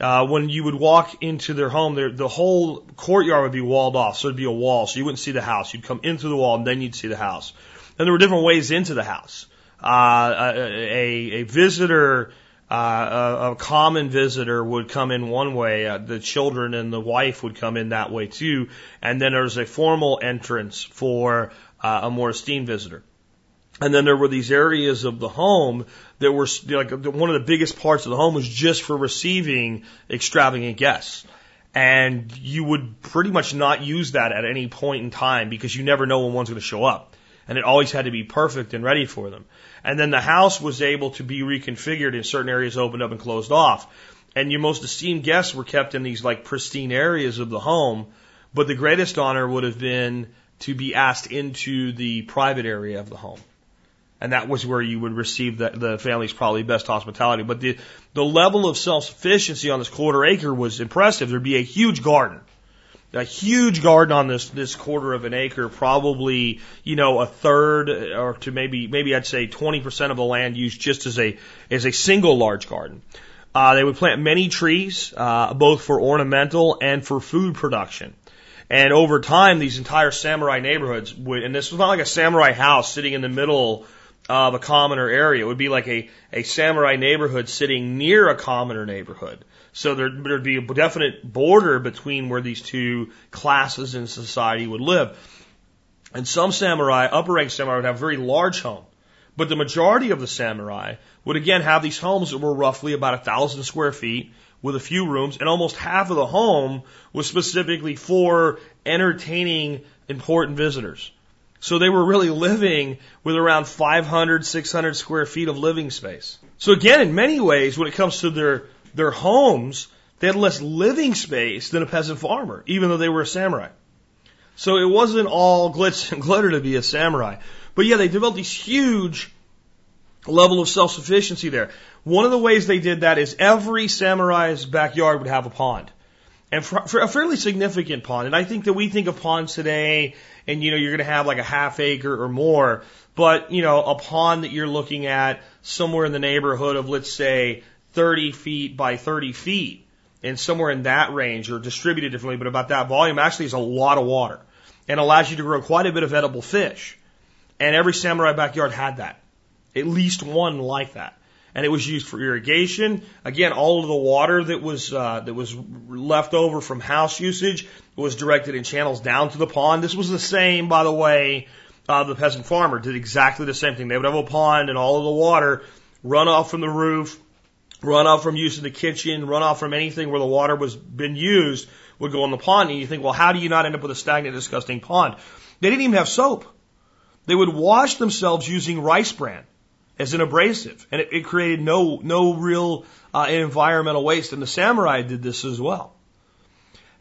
Uh, when you would walk into their home, the whole courtyard would be walled off, so it'd be a wall, so you wouldn't see the house. You'd come in through the wall, and then you'd see the house. And there were different ways into the house. Uh, a, a visitor, uh, a, a common visitor would come in one way. Uh, the children and the wife would come in that way too. And then there was a formal entrance for uh, a more esteemed visitor. And then there were these areas of the home that were like one of the biggest parts of the home was just for receiving extravagant guests. And you would pretty much not use that at any point in time because you never know when one's going to show up. And it always had to be perfect and ready for them. And then the house was able to be reconfigured in certain areas opened up and closed off. And your most esteemed guests were kept in these like pristine areas of the home. But the greatest honor would have been to be asked into the private area of the home and that was where you would receive the, the family's probably best hospitality. But the the level of self sufficiency on this quarter acre was impressive. There'd be a huge garden, a huge garden on this this quarter of an acre, probably you know a third or to maybe maybe I'd say 20 percent of the land used just as a as a single large garden. Uh, they would plant many trees, uh, both for ornamental and for food production. And over time, these entire samurai neighborhoods would, and this was not like a samurai house sitting in the middle of a commoner area. It would be like a, a samurai neighborhood sitting near a commoner neighborhood. So there, there'd be a definite border between where these two classes in society would live. And some samurai, upper rank samurai, would have a very large home. But the majority of the samurai would again have these homes that were roughly about a thousand square feet with a few rooms, and almost half of the home was specifically for entertaining important visitors. So they were really living with around 500, 600 square feet of living space. So again, in many ways, when it comes to their, their homes, they had less living space than a peasant farmer, even though they were a samurai. So it wasn't all glitz and glitter to be a samurai. But yeah, they developed these huge level of self-sufficiency there. One of the ways they did that is every samurai's backyard would have a pond. And for, for a fairly significant pond. And I think that we think of ponds today and you know, you're going to have like a half acre or more. But, you know, a pond that you're looking at somewhere in the neighborhood of, let's say, 30 feet by 30 feet and somewhere in that range or distributed differently, but about that volume actually is a lot of water and allows you to grow quite a bit of edible fish. And every samurai backyard had that. At least one like that and it was used for irrigation. Again, all of the water that was uh, that was left over from house usage was directed in channels down to the pond. This was the same, by the way. Uh, the peasant farmer did exactly the same thing. They would have a pond, and all of the water run off from the roof, run off from use in the kitchen, run off from anything where the water was been used would go in the pond. And you think, well, how do you not end up with a stagnant, disgusting pond? They didn't even have soap. They would wash themselves using rice bran as an abrasive, and it, it created no no real uh, environmental waste. And the samurai did this as well.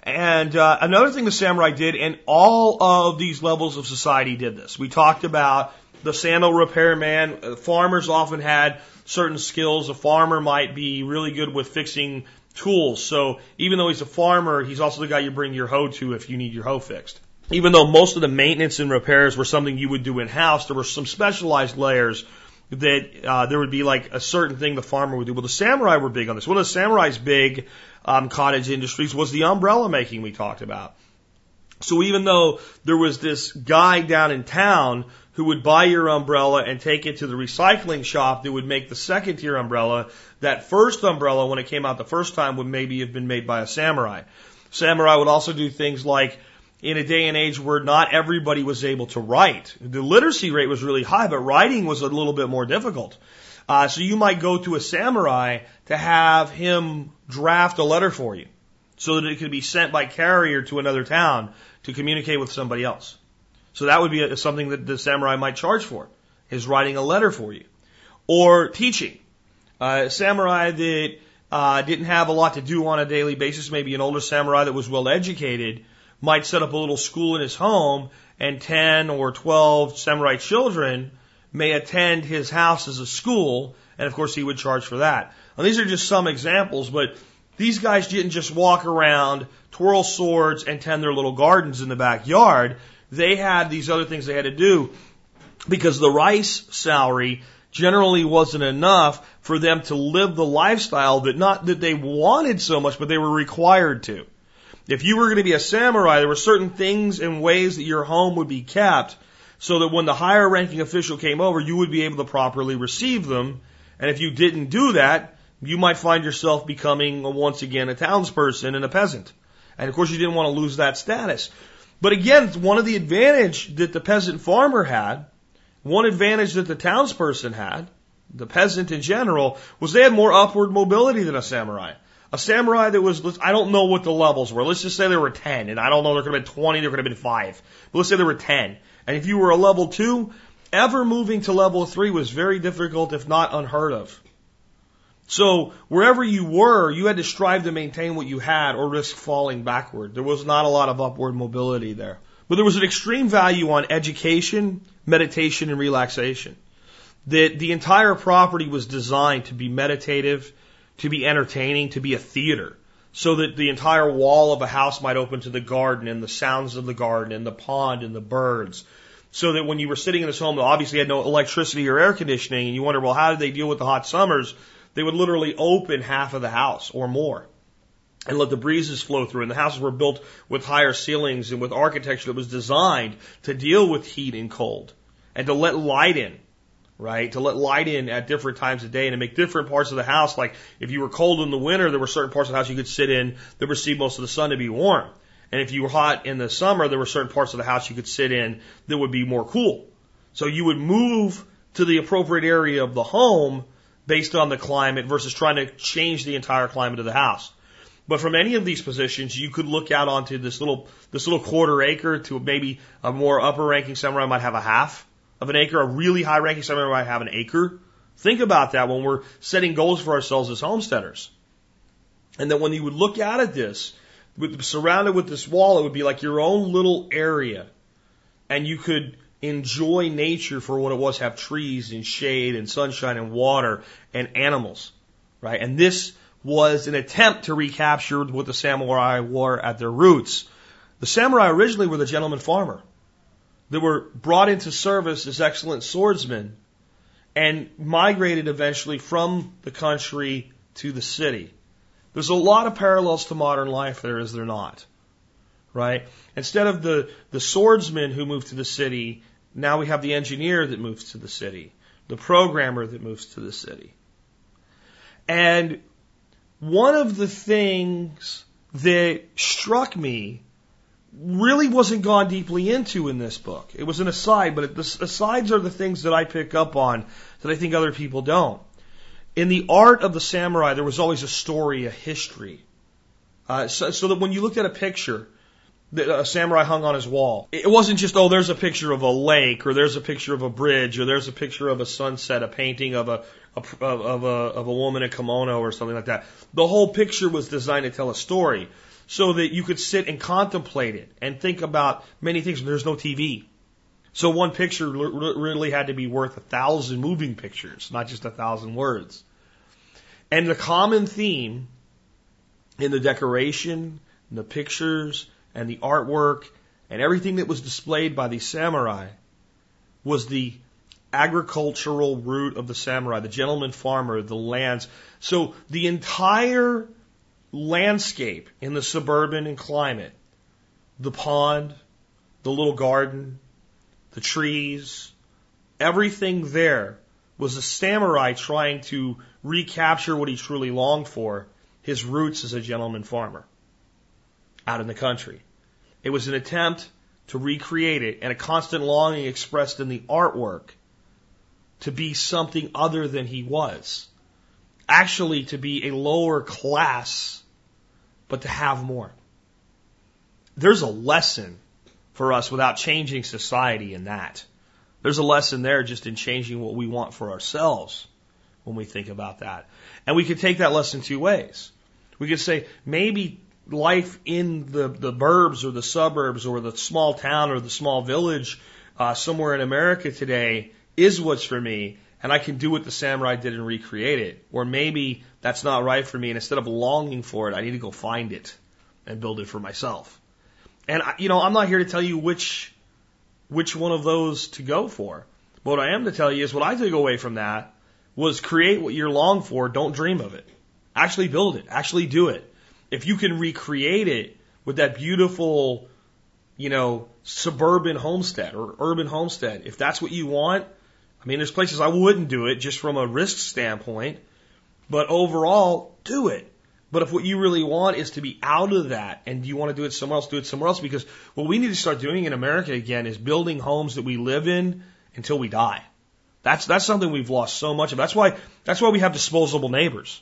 And uh, another thing the samurai did, and all of these levels of society did this. We talked about the sandal repairman. Uh, farmers often had certain skills. A farmer might be really good with fixing tools. So even though he's a farmer, he's also the guy you bring your hoe to if you need your hoe fixed. Even though most of the maintenance and repairs were something you would do in house, there were some specialized layers that uh, there would be like a certain thing the farmer would do. Well, the samurai were big on this. One of the samurai's big um, cottage industries was the umbrella making we talked about. So even though there was this guy down in town who would buy your umbrella and take it to the recycling shop that would make the second tier umbrella, that first umbrella, when it came out the first time, would maybe have been made by a samurai. Samurai would also do things like in a day and age where not everybody was able to write. The literacy rate was really high, but writing was a little bit more difficult. Uh, so you might go to a samurai to have him draft a letter for you so that it could be sent by carrier to another town to communicate with somebody else. So that would be a, something that the samurai might charge for, is writing a letter for you. Or teaching. Uh, samurai that uh, didn't have a lot to do on a daily basis, maybe an older samurai that was well educated, might set up a little school in his home and 10 or 12 samurai children may attend his house as a school. And of course, he would charge for that. Now, these are just some examples, but these guys didn't just walk around, twirl swords, and tend their little gardens in the backyard. They had these other things they had to do because the rice salary generally wasn't enough for them to live the lifestyle that not that they wanted so much, but they were required to. If you were going to be a samurai, there were certain things and ways that your home would be kept so that when the higher ranking official came over, you would be able to properly receive them. And if you didn't do that, you might find yourself becoming once again a townsperson and a peasant. And of course, you didn't want to lose that status. But again, one of the advantage that the peasant farmer had, one advantage that the townsperson had, the peasant in general, was they had more upward mobility than a samurai. A samurai that was, I don't know what the levels were. Let's just say there were 10, and I don't know, there could have been 20, there could have been 5. But let's say there were 10. And if you were a level 2, ever moving to level 3 was very difficult, if not unheard of. So wherever you were, you had to strive to maintain what you had or risk falling backward. There was not a lot of upward mobility there. But there was an extreme value on education, meditation, and relaxation. That the entire property was designed to be meditative, to be entertaining, to be a theater. So that the entire wall of a house might open to the garden and the sounds of the garden and the pond and the birds. So that when you were sitting in this home that obviously had no electricity or air conditioning and you wonder, well, how did they deal with the hot summers? They would literally open half of the house or more and let the breezes flow through. And the houses were built with higher ceilings and with architecture that was designed to deal with heat and cold and to let light in right? To let light in at different times of day and to make different parts of the house. Like if you were cold in the winter, there were certain parts of the house you could sit in that received most of the sun to be warm. And if you were hot in the summer, there were certain parts of the house you could sit in that would be more cool. So you would move to the appropriate area of the home based on the climate versus trying to change the entire climate of the house. But from any of these positions, you could look out onto this little this little quarter acre to maybe a more upper ranking samurai might have a half of an acre, a really high ranking samurai might have an acre. Think about that when we're setting goals for ourselves as homesteaders. And that when you would look out at this, with, surrounded with this wall, it would be like your own little area. And you could enjoy nature for what it was, have trees and shade and sunshine and water and animals, right? And this was an attempt to recapture what the samurai were at their roots. The samurai originally were the gentleman farmer that were brought into service as excellent swordsmen and migrated eventually from the country to the city. There's a lot of parallels to modern life there, is there not? Right? Instead of the, the swordsman who moved to the city, now we have the engineer that moves to the city, the programmer that moves to the city. And one of the things that struck me really wasn't gone deeply into in this book. It was an aside, but the asides are the things that I pick up on that I think other people don't. In the art of the samurai, there was always a story, a history. Uh, so, so that when you looked at a picture that a samurai hung on his wall, it wasn't just, oh, there's a picture of a lake, or there's a picture of a bridge, or there's a picture of a sunset, a painting of a, a of a of a woman in kimono, or something like that. The whole picture was designed to tell a story so that you could sit and contemplate it and think about many things. There's no TV. So one picture really had to be worth a thousand moving pictures, not just a thousand words. And the common theme in the decoration, and the pictures, and the artwork, and everything that was displayed by the samurai was the agricultural root of the samurai, the gentleman farmer, the lands. So the entire landscape in the suburban and climate, the pond, the little garden, the trees, everything there was a samurai trying to recapture what he truly longed for, his roots as a gentleman farmer out in the country. It was an attempt to recreate it and a constant longing expressed in the artwork to be something other than he was. Actually, to be a lower class but to have more. There's a lesson for us without changing society in that. There's a lesson there just in changing what we want for ourselves when we think about that. And we could take that lesson two ways. We could say maybe life in the, the burbs or the suburbs or the small town or the small village uh, somewhere in America today is what's for me, and I can do what the samurai did and recreate it. Or maybe that's not right for me, and instead of longing for it, I need to go find it and build it for myself. And you know, I'm not here to tell you which which one of those to go for. But what I am to tell you is what I took away from that was create what you're longing for. Don't dream of it. Actually build it. Actually do it. If you can recreate it with that beautiful, you know, suburban homestead or urban homestead, if that's what you want, I mean, there's places I wouldn't do it just from a risk standpoint, but overall, do it. But if what you really want is to be out of that and you want to do it somewhere else, do it somewhere else because what we need to start doing in America again is building homes that we live in until we die. That's, that's something we've lost so much of. That's why, that's why we have disposable neighbors.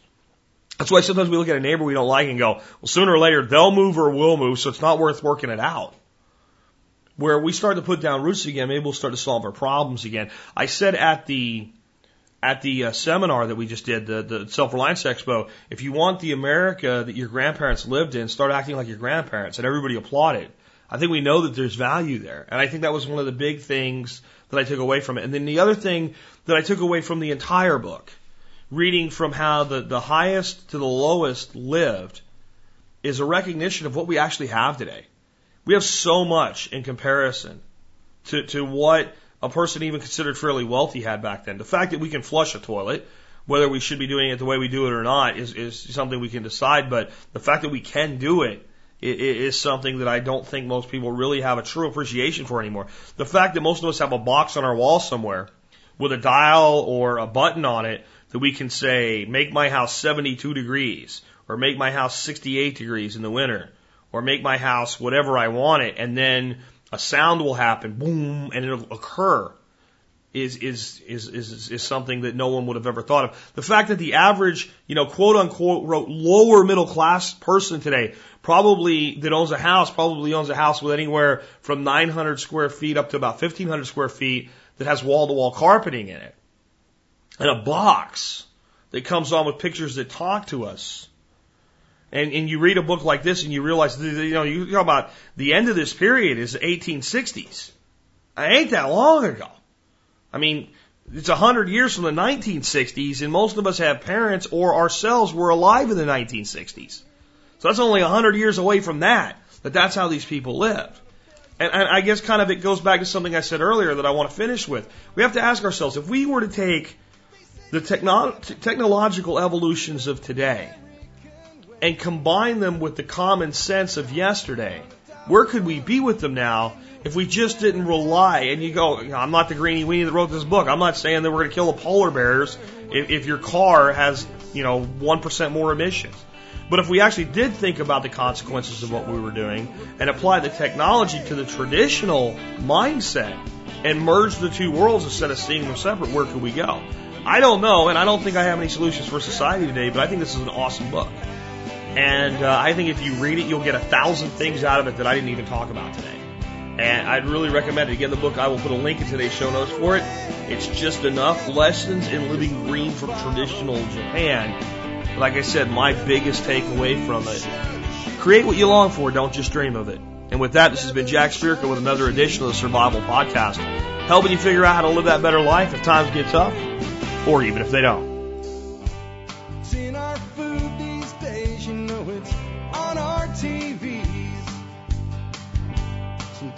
That's why sometimes we look at a neighbor we don't like and go, well, sooner or later they'll move or we'll move, so it's not worth working it out. Where we start to put down roots again, maybe we'll start to solve our problems again. I said at the at the uh, seminar that we just did, the, the Self Reliance Expo, if you want the America that your grandparents lived in, start acting like your grandparents, and everybody applauded. I think we know that there's value there, and I think that was one of the big things that I took away from it. And then the other thing that I took away from the entire book, reading from how the, the highest to the lowest lived, is a recognition of what we actually have today. We have so much in comparison to, to what a person even considered fairly wealthy had back then. The fact that we can flush a toilet, whether we should be doing it the way we do it or not, is, is something we can decide. But the fact that we can do it is something that I don't think most people really have a true appreciation for anymore. The fact that most of us have a box on our wall somewhere with a dial or a button on it that we can say, make my house 72 degrees or make my house 68 degrees in the winter or make my house whatever I want it. And then a sound will happen, boom, and it'll occur is, is, is, is, is something that no one would have ever thought of. The fact that the average, you know, quote unquote, lower middle class person today probably that owns a house probably owns a house with anywhere from 900 square feet up to about 1500 square feet that has wall to wall carpeting in it. And a box that comes on with pictures that talk to us. And, and you read a book like this and you realize, you know, you talk about the end of this period is the 1860s. It ain't that long ago. I mean, it's a hundred years from the 1960s and most of us have parents or ourselves were alive in the 1960s. So that's only a hundred years away from that, that that's how these people lived. And, and I guess kind of it goes back to something I said earlier that I want to finish with. We have to ask ourselves, if we were to take the techno- technological evolutions of today and combine them with the common sense of yesterday, where could we be with them now if we just didn't rely? And you go, I'm not the greenie weenie that wrote this book. I'm not saying that we're going to kill the polar bears if, if your car has, you know, 1% more emissions. But if we actually did think about the consequences of what we were doing and apply the technology to the traditional mindset and merge the two worlds instead of seeing them separate, where could we go? I don't know, and I don't think I have any solutions for society today, but I think this is an awesome book. And uh, I think if you read it, you'll get a thousand things out of it that I didn't even talk about today. And I'd really recommend it. Again, the book, I will put a link in today's show notes for it. It's just enough lessons in living green from traditional Japan. Like I said, my biggest takeaway from it create what you long for, don't just dream of it. And with that, this has been Jack Spirko with another edition of the Survival Podcast, helping you figure out how to live that better life if times get tough, or even if they don't.